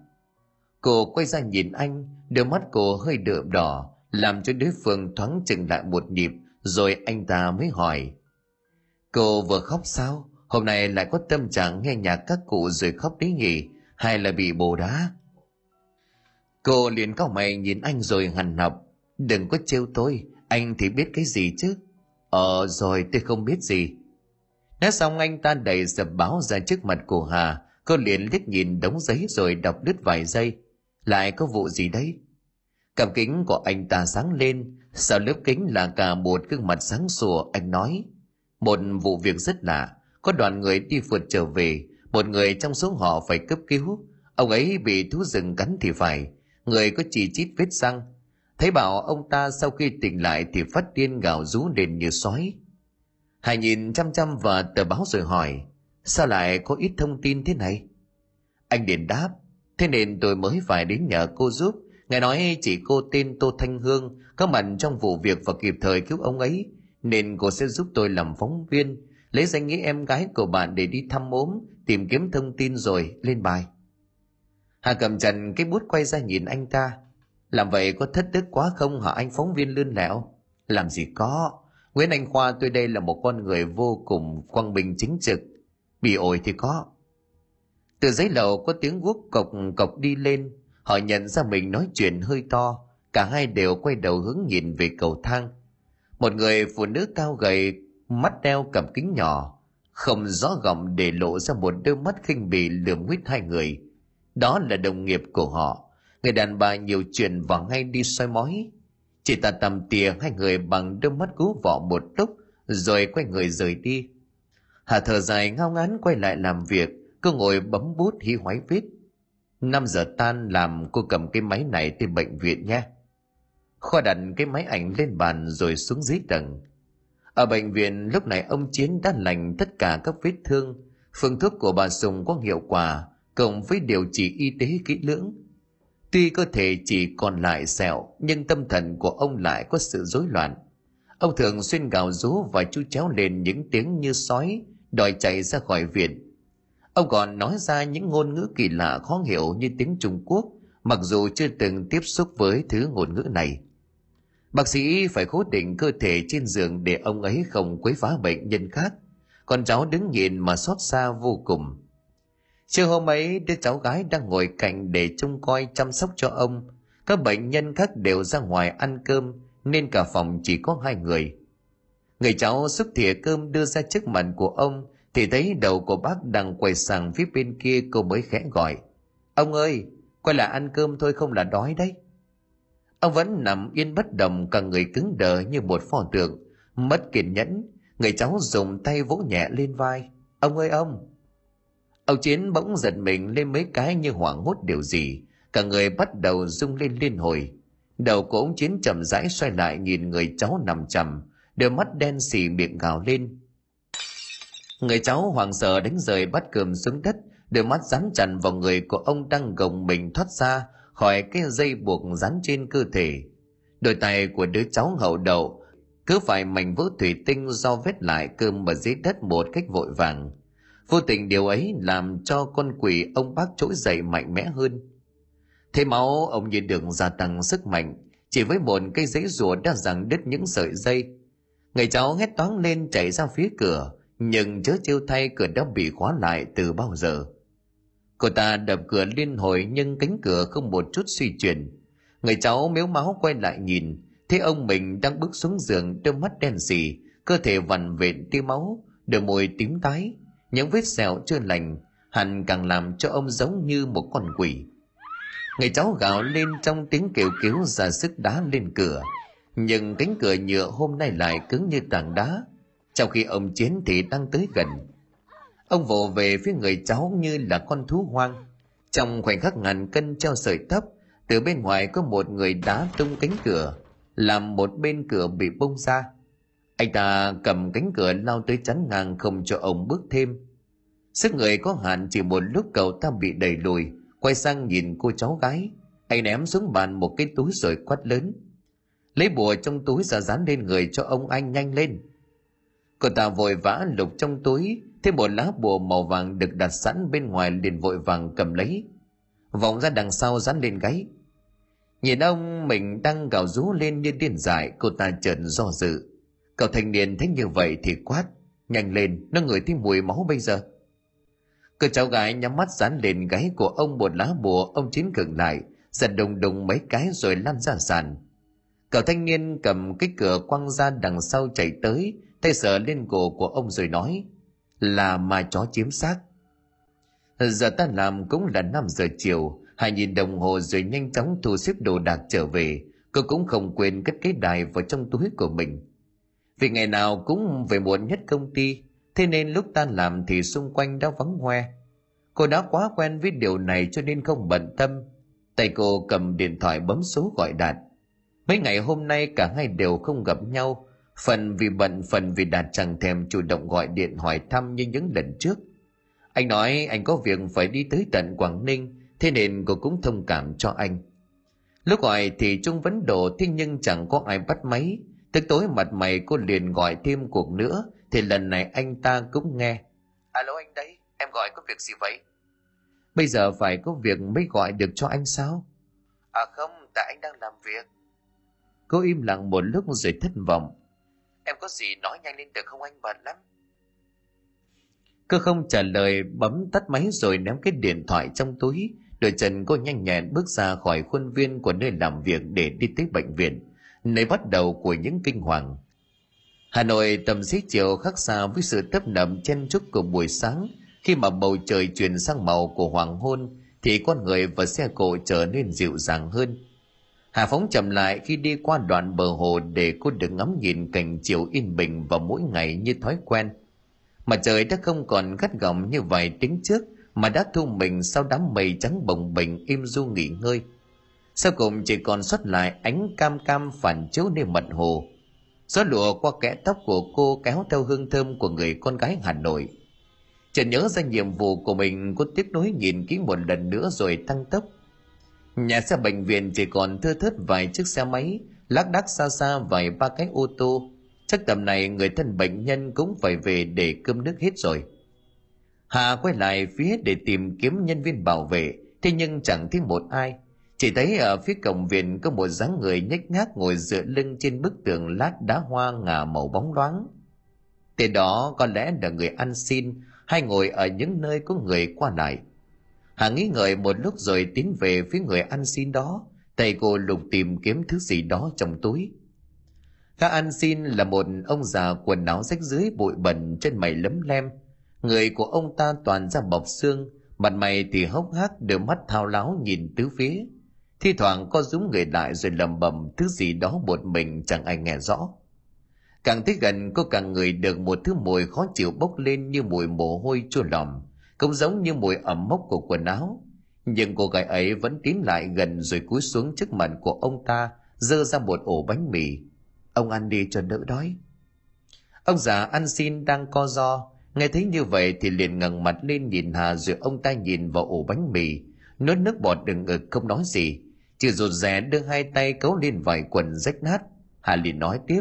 Cô quay ra nhìn anh, đôi mắt cô hơi đượm đỏ, làm cho đối phương thoáng chừng lại một nhịp, rồi anh ta mới hỏi. Cô vừa khóc sao? Hôm nay lại có tâm trạng nghe nhạc các cụ rồi khóc đấy nhỉ? Hay là bị bồ đá? Cô liền cao mày nhìn anh rồi hằn học. Đừng có trêu tôi, anh thì biết cái gì chứ? Ờ rồi tôi không biết gì. Nói xong anh ta đẩy sập báo ra trước mặt của Hà, cô liền liếc nhìn đống giấy rồi đọc đứt vài giây. Lại có vụ gì đấy? Cặp kính của anh ta sáng lên, sau lớp kính là cả một gương mặt sáng sủa, anh nói. Một vụ việc rất lạ, có đoàn người đi phượt trở về, một người trong số họ phải cấp cứu. Ông ấy bị thú rừng cắn thì phải, người có chỉ chít vết răng. Thấy bảo ông ta sau khi tỉnh lại thì phát điên gào rú lên như sói. Hải nhìn chăm chăm vào tờ báo rồi hỏi, sao lại có ít thông tin thế này? Anh điền đáp, thế nên tôi mới phải đến nhờ cô giúp. Ngài nói chỉ cô tên Tô Thanh Hương có mặt trong vụ việc và kịp thời cứu ông ấy, nên cô sẽ giúp tôi làm phóng viên, lấy danh nghĩa em gái của bạn để đi thăm ốm, tìm kiếm thông tin rồi lên bài. Hà cầm trần cái bút quay ra nhìn anh ta. Làm vậy có thất đức quá không hả anh phóng viên lươn lẹo? Làm gì có. Nguyễn Anh Khoa tôi đây là một con người vô cùng quang bình chính trực. Bị ổi thì có. Từ giấy lầu có tiếng guốc cộc cộc đi lên. Họ nhận ra mình nói chuyện hơi to. Cả hai đều quay đầu hướng nhìn về cầu thang. Một người phụ nữ cao gầy, mắt đeo cặp kính nhỏ, không rõ gọng để lộ ra một đôi mắt khinh bỉ lườm nguyết hai người đó là đồng nghiệp của họ người đàn bà nhiều chuyện và ngay đi soi mói chỉ ta tầm tìa hai người bằng đôi mắt cú vọ một lúc rồi quay người rời đi hà thở dài ngao ngán quay lại làm việc cô ngồi bấm bút hí hoái viết năm giờ tan làm cô cầm cái máy này tới bệnh viện nhé khoa đặt cái máy ảnh lên bàn rồi xuống dưới tầng ở bệnh viện lúc này ông chiến đã lành tất cả các vết thương phương thuốc của bà sùng có hiệu quả cộng với điều trị y tế kỹ lưỡng. Tuy cơ thể chỉ còn lại sẹo, nhưng tâm thần của ông lại có sự rối loạn. Ông thường xuyên gào rú và chu chéo lên những tiếng như sói, đòi chạy ra khỏi viện. Ông còn nói ra những ngôn ngữ kỳ lạ khó hiểu như tiếng Trung Quốc, mặc dù chưa từng tiếp xúc với thứ ngôn ngữ này. Bác sĩ phải cố định cơ thể trên giường để ông ấy không quấy phá bệnh nhân khác. Con cháu đứng nhìn mà xót xa vô cùng. Trưa hôm ấy, đứa cháu gái đang ngồi cạnh để trông coi chăm sóc cho ông. Các bệnh nhân khác đều ra ngoài ăn cơm, nên cả phòng chỉ có hai người. Người cháu xúc thìa cơm đưa ra trước mặt của ông, thì thấy đầu của bác đang quay sang phía bên kia cô mới khẽ gọi. Ông ơi, quay lại ăn cơm thôi không là đói đấy. Ông vẫn nằm yên bất động cả người cứng đờ như một pho tượng. Mất kiên nhẫn, người cháu dùng tay vỗ nhẹ lên vai. Ông ơi ông, Ông Chiến bỗng giật mình lên mấy cái như hoảng hốt điều gì. Cả người bắt đầu rung lên liên hồi. đầu của ông chiến chậm rãi xoay lại nhìn người cháu nằm chầm đôi mắt đen xì miệng gào lên người cháu hoàng sợ đánh rời bát cơm xuống đất, đôi mắt dán chặt vào người của ông đang gồng mình thoát ra khỏi cái dây buộc dán trên cơ thể. Đôi tay của đứa cháu hậu đậu, cứ phải mảnh vỡ thủy tinh do vết lại cơm ở dưới đất một cách vội vàng. Vô tình điều ấy làm cho con quỷ ông bác trỗi dậy mạnh mẽ hơn. Thế máu ông như đường gia tăng sức mạnh, chỉ với một cây giấy rùa đã giằng đứt những sợi dây. Người cháu hét toáng lên chạy ra phía cửa nhưng chớ chiêu thay cửa đã bị khóa lại từ bao giờ. Cô ta đập cửa liên hồi nhưng cánh cửa không một chút suy chuyển. Người cháu mếu máu quay lại nhìn, thấy ông mình đang bước xuống giường, đôi mắt đen sì cơ thể vằn vện tia máu, đôi môi tím tái, những vết sẹo chưa lành, hẳn càng làm cho ông giống như một con quỷ. Người cháu gào lên trong tiếng kêu cứu ra sức đá lên cửa. Nhưng cánh cửa nhựa hôm nay lại cứng như tảng đá trong khi ông chiến thì đang tới gần. Ông vồ về phía người cháu như là con thú hoang. Trong khoảnh khắc ngàn cân treo sợi thấp từ bên ngoài có một người đá tung cánh cửa, làm một bên cửa bị bông ra. Anh ta cầm cánh cửa lao tới chắn ngang không cho ông bước thêm. Sức người có hạn chỉ một lúc cậu ta bị đẩy lùi, quay sang nhìn cô cháu gái. Anh ném xuống bàn một cái túi rồi quát lớn. Lấy bùa trong túi ra dán lên người cho ông anh nhanh lên cô ta vội vã lục trong túi, thấy một lá bùa màu vàng được đặt sẵn bên ngoài liền vội vàng cầm lấy. Vòng ra đằng sau dán lên gáy. Nhìn ông, mình đang gào rú lên như điên dại, cô ta chợt do dự. Cậu thanh niên thấy như vậy thì quát, nhanh lên, nó ngửi thấy mùi máu bây giờ. Cô cháu gái nhắm mắt dán lên gáy của ông một lá bùa, ông chín cường lại, giật đùng đùng mấy cái rồi lăn ra sàn. Cậu thanh niên cầm cái cửa quăng ra đằng sau chạy tới tay sờ lên cổ của ông rồi nói, là mà chó chiếm xác. Giờ ta làm cũng là năm giờ chiều, hai nhìn đồng hồ rồi nhanh chóng thu xếp đồ đạc trở về. Cô cũng không quên cất cái đài vào trong túi của mình. Vì ngày nào cũng về muộn nhất công ty, thế nên lúc tan làm thì xung quanh đã vắng hoe. Cô đã quá quen với điều này cho nên không bận tâm. Tay cô cầm điện thoại bấm số gọi đạt. Mấy ngày hôm nay cả hai đều không gặp nhau phần vì bận phần vì đạt chẳng thèm chủ động gọi điện hỏi thăm như những lần trước. Anh nói anh có việc phải đi tới tận quảng ninh thế nên cô cũng thông cảm cho anh. Lúc gọi thì trung vấn độ thế nhưng chẳng có ai bắt máy. Tức tối mặt mày cô liền gọi thêm cuộc nữa thì lần này anh ta cũng nghe. Alo anh đấy em gọi có việc gì vậy? Bây giờ phải có việc mới gọi được cho anh sao? À không tại anh đang làm việc. Cô im lặng một lúc rồi thất vọng em có gì nói nhanh lên được không anh? Bận lắm. Cơ không trả lời, bấm tắt máy rồi ném cái điện thoại trong túi. Đội chân cô nhanh nhẹn bước ra khỏi khuôn viên của nơi làm việc để đi tới bệnh viện. Nơi bắt đầu của những kinh hoàng. Hà nội tầm xế chiều khác xa với sự tấp nập chen chúc của buổi sáng. Khi mà bầu trời chuyển sang màu của hoàng hôn, thì con người và xe cộ trở nên dịu dàng hơn hà phóng chậm lại khi đi qua đoạn bờ hồ để cô được ngắm nhìn cảnh chiều yên bình vào mỗi ngày như thói quen. Mặt trời đã không còn gắt gỏng như vài tiếng trước, mà đã thu mình sau đám mây trắng bồng bềnh im du nghỉ ngơi. Sau cùng chỉ còn xuất lại ánh cam cam phản chiếu lên mặt hồ. Gió lụa qua kẽ tóc của cô kéo theo hương thơm của người con gái hà nội. Chợt nhớ ra nhiệm vụ của mình, cô tiếp nối nhìn kỹ một lần nữa rồi tăng tốc nhà xe bệnh viện chỉ còn thưa thớt vài chiếc xe máy, lác đác xa xa vài ba cái ô tô. Chắc tầm này người thân bệnh nhân cũng phải về để cơm nước hết rồi. Hà quay lại phía để tìm kiếm nhân viên bảo vệ, thế nhưng chẳng thấy một ai. Chỉ thấy ở phía cổng viện có một dáng người nhếch nhác ngồi dựa lưng trên bức tường lát đá hoa ngả màu bóng loáng. Tên đó có lẽ là người ăn xin hay ngồi ở những nơi có người qua lại hà nghĩ ngợi một lúc rồi tiến về phía người ăn xin đó. Tay cô lục tìm kiếm thứ gì đó trong túi. Gã ăn xin là một ông già quần áo rách dưới bụi bẩn trên mày lấm lem. Người của ông ta toàn ra bọc xương, mặt mày thì hốc hác, đôi mắt thao láo nhìn tứ phía. Thi thoảng có rúm người lại rồi lầm bầm thứ gì đó một mình chẳng ai nghe rõ. Càng tới gần cô càng người được một thứ mùi khó chịu bốc lên như mùi mồ hôi chua lòm cũng giống như mùi ẩm mốc của quần áo. Nhưng cô gái ấy vẫn tiến lại gần rồi cúi xuống trước mặt của ông ta dơ ra một ổ bánh mì. Ông ăn đi cho đỡ đói. Ông già ăn xin đang co do nghe thấy như vậy thì liền ngẩng mặt lên nhìn hà rồi ông ta nhìn vào ổ bánh mì. Nuốt nước bọt đừng ngực, không nói gì. Chỉ rụt rè đưa hai tay cấu lên vài quần rách nát. Hà liền nói tiếp.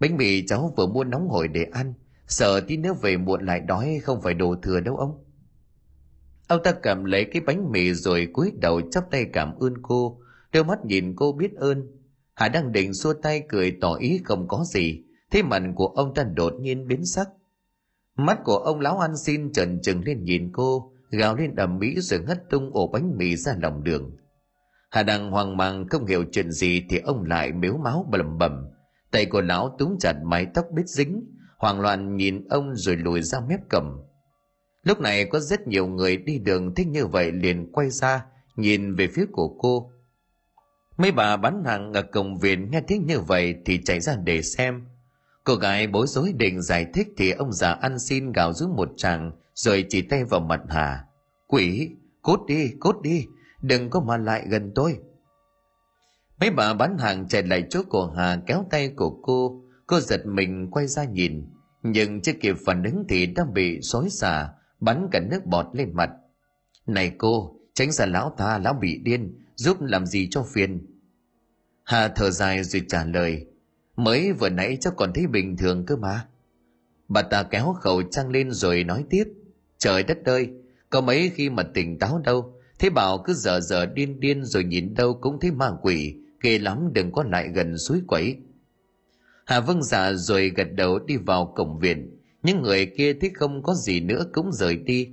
Bánh mì cháu vừa mua nóng hổi để ăn. Sợ tí nữa về muộn lại đói, không phải đồ thừa đâu ông ông ta cầm lấy cái bánh mì rồi cúi đầu chắp tay cảm ơn cô. Đôi mắt nhìn cô biết ơn. Hà đang định xua tay cười tỏ ý không có gì. Thế mặt của ông ta đột nhiên biến sắc. Mắt của ông lão ăn xin trần trừng lên nhìn cô, gào lên ầm mỹ rồi ngất tung ổ bánh mì ra lòng đường. Hà đang hoang mang không hiểu chuyện gì thì ông lại mếu máu bầm bầm tay của lão túm chặt mái tóc bít dính, hoảng loạn nhìn ông rồi lùi ra mép cầm lúc này có rất nhiều người đi đường thích như vậy liền quay ra, nhìn về phía của cô. Mấy bà bán hàng ở cổng viện nghe tiếng như vậy thì chạy ra để xem. Cô gái bối rối định giải thích thì ông già ăn xin gào rú một tràng, rồi chỉ tay vào mặt hà. Quỷ, cút đi cút đi, đừng có mà lại gần tôi. Mấy bà bán hàng chạy lại chỗ của hà kéo tay của cô. Cô giật mình quay ra nhìn, nhưng chưa kịp phản ứng thì đã bị xối xả bắn cả nước bọt lên mặt. Này cô, tránh ra lão ta, lão bị điên, giúp làm gì cho phiền? Hà thở dài rồi trả lời, mới vừa nãy cháu còn thấy bình thường cơ mà. Bà ta kéo khẩu trang lên rồi nói tiếp, trời đất ơi, có mấy khi mà tỉnh táo đâu, thế bảo cứ giờ giờ điên điên rồi nhìn đâu cũng thấy ma quỷ, ghê lắm, đừng có lại gần suối quẩy. Hà vâng dạ rồi gật đầu đi vào cổng viện những người kia thấy không có gì nữa cũng rời đi.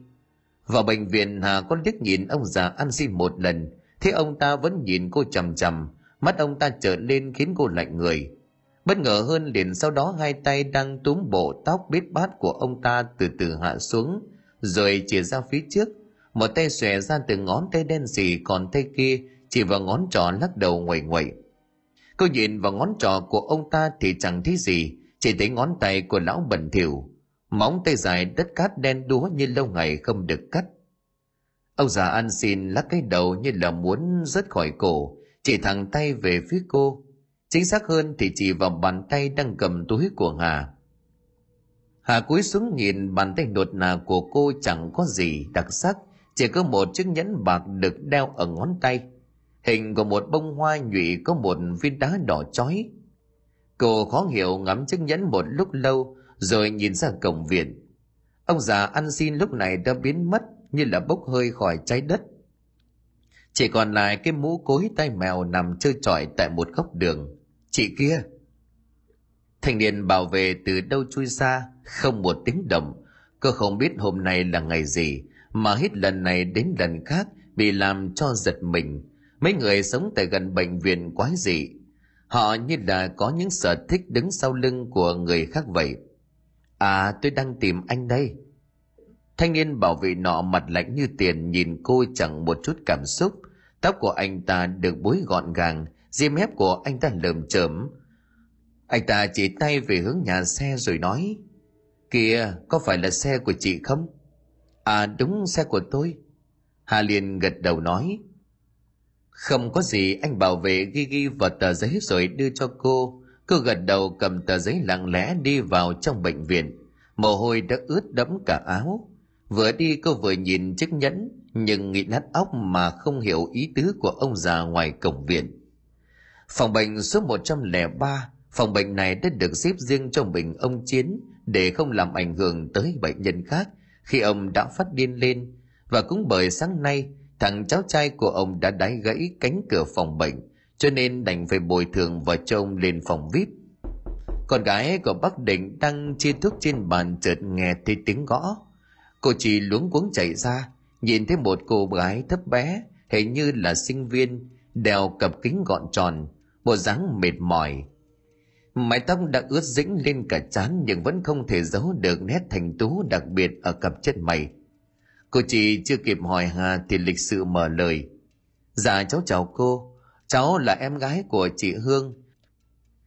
Vào bệnh viện hà có liếc nhìn ông già ăn xin một lần thế ông ta vẫn nhìn cô chằm chằm, mắt ông ta trở lên khiến cô lạnh người. Bất ngờ hơn liền sau đó hai tay đang túm bộ tóc bít bát của ông ta từ từ hạ xuống, rồi chìa ra phía trước. Một tay xòe ra từ ngón tay đen sì còn tay kia chỉ vào ngón trỏ lắc đầu nguẩy nguẩy cô nhìn vào ngón trỏ của ông ta thì chẳng thấy gì, chỉ thấy ngón tay của lão bẩn thỉu móng tay dài đất cát đen đúa như lâu ngày không được cắt. Ông già ăn xin lắc cái đầu như là muốn rớt khỏi cổ, chỉ thẳng tay về phía cô. Chính xác hơn thì chỉ vào bàn tay đang cầm túi của hà. Hà cúi xuống nhìn bàn tay đột nà của cô chẳng có gì đặc sắc, chỉ có một chiếc nhẫn bạc được đeo ở ngón tay. Hình của một bông hoa nhụy có một viên đá đỏ chói. Cô khó hiểu ngắm chiếc nhẫn một lúc lâu rồi nhìn ra cổng viện. Ông già ăn xin lúc này đã biến mất như là bốc hơi khỏi trái đất. Chỉ còn lại cái mũ cối tay mèo nằm trơ trọi tại một góc đường. Chị kia. Thanh niên bảo vệ từ đâu chui ra, không một tiếng động. Cô không biết hôm nay là ngày gì, mà hết lần này đến lần khác bị làm cho giật mình. Mấy người sống tại gần bệnh viện quái dị. Họ như là có những sở thích đứng sau lưng của người khác vậy à tôi đang tìm anh đây. Thanh niên bảo vệ nọ mặt lạnh như tiền nhìn cô chẳng một chút cảm xúc. Tóc của anh ta được búi gọn gàng diêm mép của anh ta lởm chởm. Anh ta chỉ tay về hướng nhà xe rồi nói, kìa, có phải là xe của chị không? À đúng, xe của tôi. Hà liền gật đầu nói, không có gì, anh bảo vệ ghi ghi vào tờ giấy rồi đưa cho cô cô gật đầu cầm tờ giấy lặng lẽ đi vào trong bệnh viện. Mồ hôi đã ướt đẫm cả áo. Vừa đi cô vừa nhìn chiếc nhẫn, nhưng nghĩ nát óc mà không hiểu ý tứ của ông già ngoài cổng viện. Phòng bệnh số 103 phòng bệnh này đã được xếp riêng cho mình ông chiến để không làm ảnh hưởng tới bệnh nhân khác khi ông đã phát điên lên. Và cũng bởi sáng nay, thằng cháu trai của ông đã đái gãy cánh cửa phòng bệnh cho nên đành phải bồi thường vợ chồng lên phòng vip con gái của bác định đang chia thuốc trên bàn chợt nghe thấy tiếng gõ. Cô chỉ luống cuống chạy ra, nhìn thấy một cô gái thấp bé, hình như là sinh viên, đeo cặp kính gọn tròn, bộ dáng mệt mỏi. Mái tóc đã ướt dĩnh lên cả trán nhưng vẫn không thể giấu được nét thành tú đặc biệt ở cặp chân mày. Cô chị chưa kịp hỏi hà thì lịch sự mở lời. Dạ cháu chào cô cháu là em gái của chị hương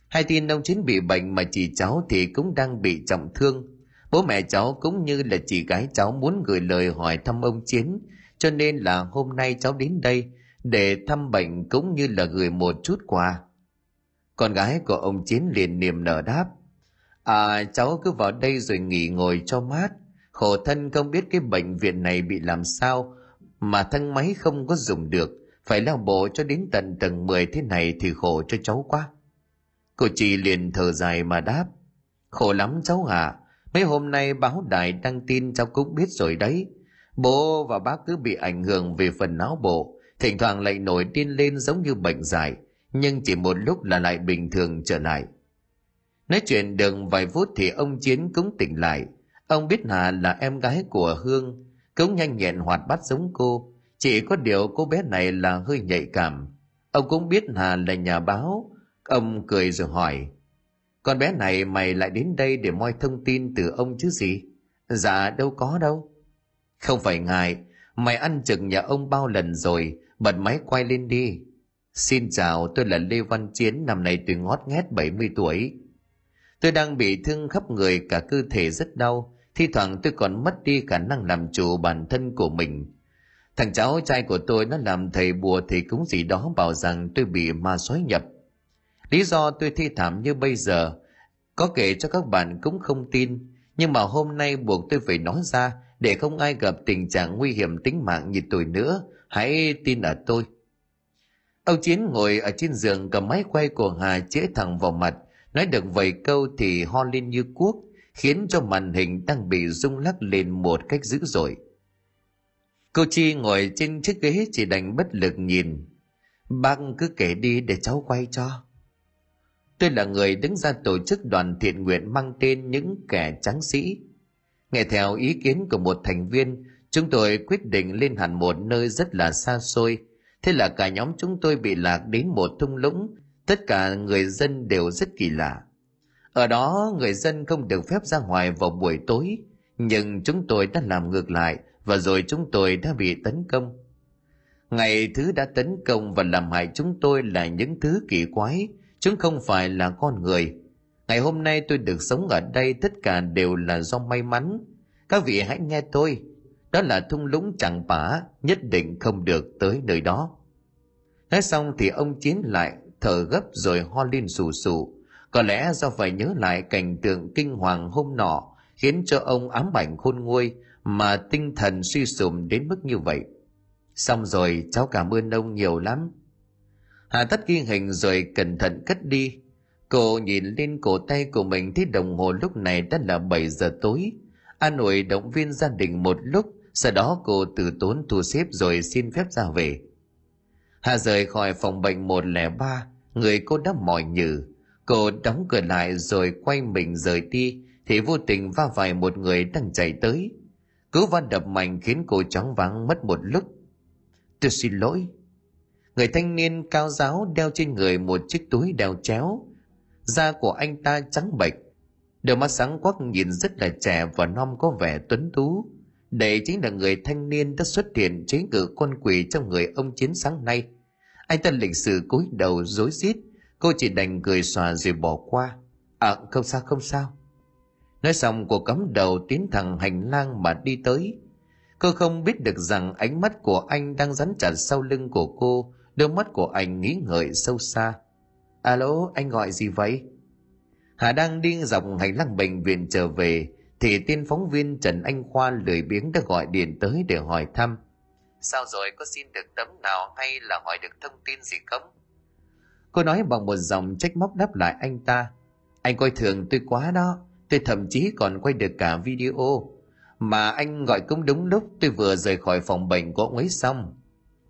hai tin ông chiến bị bệnh mà chị cháu thì cũng đang bị trọng thương bố mẹ cháu cũng như là chị gái cháu muốn gửi lời hỏi thăm ông chiến, cho nên là hôm nay cháu đến đây để thăm bệnh cũng như là gửi một chút quà Con gái của ông Chiến liền niềm nở đáp. À cháu cứ vào đây rồi nghỉ ngồi cho mát. Khổ thân không biết cái bệnh viện này bị làm sao mà thang máy không có dùng được. Phải leo bộ cho đến tận tầng 10 thế này thì khổ cho cháu quá. Cô chị liền thở dài mà đáp. Khổ lắm cháu à. Mấy hôm nay báo đài đăng tin cháu cũng biết rồi đấy. Bố và bác cứ bị ảnh hưởng về phần não bộ. Thỉnh thoảng lại nổi điên lên giống như bệnh dại. Nhưng chỉ một lúc là lại bình thường trở lại. Nói chuyện được vài phút thì ông Chiến cũng tỉnh lại. Ông biết Hà là em gái của Hương, cũng nhanh nhẹn hoạt bát giống cô. Chỉ có điều cô bé này là hơi nhạy cảm. Ông cũng biết Hà là nhà báo. Ông cười rồi hỏi. Con bé này mày lại đến đây để moi thông tin từ ông chứ gì? Dạ đâu có đâu. Không phải ngài, mày ăn chừng nhà ông bao lần rồi, bật máy quay lên đi. Xin chào, tôi là Lê Văn Chiến, năm nay tôi ngót nghét 70 tuổi. Tôi đang bị thương khắp người cả cơ thể rất đau, thi thoảng tôi còn mất đi khả năng làm chủ bản thân của mình. Thằng cháu trai của tôi nó làm thầy bùa thì cũng gì đó bảo rằng tôi bị ma sói nhập. Lý do tôi thi thảm như bây giờ, có kể cho các bạn cũng không tin, nhưng mà hôm nay buộc tôi phải nói ra để không ai gặp tình trạng nguy hiểm tính mạng như tôi nữa, hãy tin ở tôi. Ông Chiến ngồi ở trên giường cầm máy quay của Hà chĩa thẳng vào mặt, nói được vài câu thì ho lên như cuốc, khiến cho màn hình đang bị rung lắc lên một cách dữ dội. Cô Chi ngồi trên chiếc ghế chỉ đành bất lực nhìn. Bác cứ kể đi để cháu quay cho. Tôi là người đứng ra tổ chức đoàn thiện nguyện mang tên những kẻ trắng sĩ. Nghe theo ý kiến của một thành viên, chúng tôi quyết định lên hẳn một nơi rất là xa xôi. Thế là cả nhóm chúng tôi bị lạc đến một thung lũng, tất cả người dân đều rất kỳ lạ. Ở đó người dân không được phép ra ngoài vào buổi tối, nhưng chúng tôi đã làm ngược lại và rồi chúng tôi đã bị tấn công. Ngày thứ đã tấn công và làm hại chúng tôi là những thứ kỳ quái, chúng không phải là con người. Ngày hôm nay tôi được sống ở đây tất cả đều là do may mắn. Các vị hãy nghe tôi, đó là thung lũng chẳng bả, nhất định không được tới nơi đó. Nói xong thì ông Chiến lại thở gấp rồi ho lên sù sù. Có lẽ do phải nhớ lại cảnh tượng kinh hoàng hôm nọ khiến cho ông ám ảnh khôn nguôi mà tinh thần suy sụp đến mức như vậy. Xong rồi cháu cảm ơn ông nhiều lắm. Hà tắt ghi hình rồi cẩn thận cất đi. Cô nhìn lên cổ tay của mình thấy đồng hồ lúc này đã là 7 giờ tối. An ủi động viên gia đình một lúc, sau đó cô từ tốn thu xếp rồi xin phép ra về. Hà rời khỏi phòng bệnh 103, người cô đã mỏi nhừ. Cô đóng cửa lại rồi quay mình rời đi, thì vô tình va phải một người đang chạy tới. Cú va đập mạnh khiến cô chóng váng mất một lúc. Tôi xin lỗi. Người thanh niên cao giáo đeo trên người một chiếc túi đeo chéo. Da của anh ta trắng bệch. Đôi mắt sáng quắc nhìn rất là trẻ và non có vẻ tuấn tú. Đây chính là người thanh niên đã xuất hiện chế ngự con quỷ trong người ông chiến sáng nay. Anh ta lịch sự cúi đầu rối rít, cô chỉ đành cười xòa rồi bỏ qua. À không sao không sao. Nói xong cô cắm đầu tiến thẳng hành lang mà đi tới. Cô không biết được rằng ánh mắt của anh đang rắn chặt sau lưng của cô, đôi mắt của anh nghĩ ngợi sâu xa. Alo, anh gọi gì vậy? Hà đang đi dọc hành lang bệnh viện trở về, thì tiên phóng viên Trần Anh Khoa lười biếng đã gọi điện tới để hỏi thăm. Sao rồi, có xin được tấm nào hay là hỏi được thông tin gì không? Cô nói bằng một dòng trách móc đáp lại anh ta. Anh coi thường tôi quá đó, tôi thậm chí còn quay được cả video. Mà anh gọi cũng đúng lúc tôi vừa rời khỏi phòng bệnh của ông ấy xong.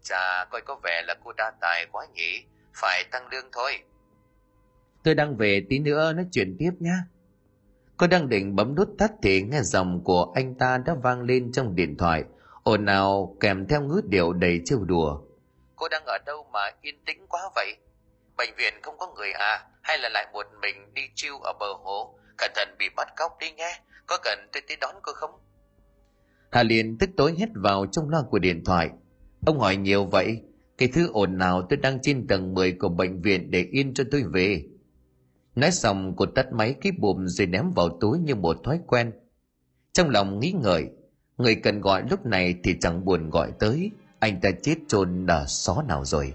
Chà, coi có vẻ là cô đa tài quá nhỉ, phải tăng lương thôi. Tôi đang về tí nữa nói chuyện tiếp nhé. Cô đang định bấm nút tắt thì nghe dòng của anh ta đã vang lên trong điện thoại, ồn ào kèm theo ngữ điệu đầy trêu đùa. Cô đang ở đâu mà yên tĩnh quá vậy? Bệnh viện không có người à? Hay là lại một mình đi chiêu ở bờ hồ? Cẩn thận bị bắt cóc đi nghe, có cần tôi tới đón cô không? Hà liền tức tối hết vào trong loa của điện thoại. Ông hỏi nhiều vậy, cái thứ ồn nào tôi đang trên tầng 10 của bệnh viện để yên cho tôi về. Nói xong cô tắt máy cái bùm rồi ném vào túi như một thói quen. Trong lòng nghĩ ngợi, người cần gọi lúc này thì chẳng buồn gọi tới, anh ta chết chôn ở xó nào rồi.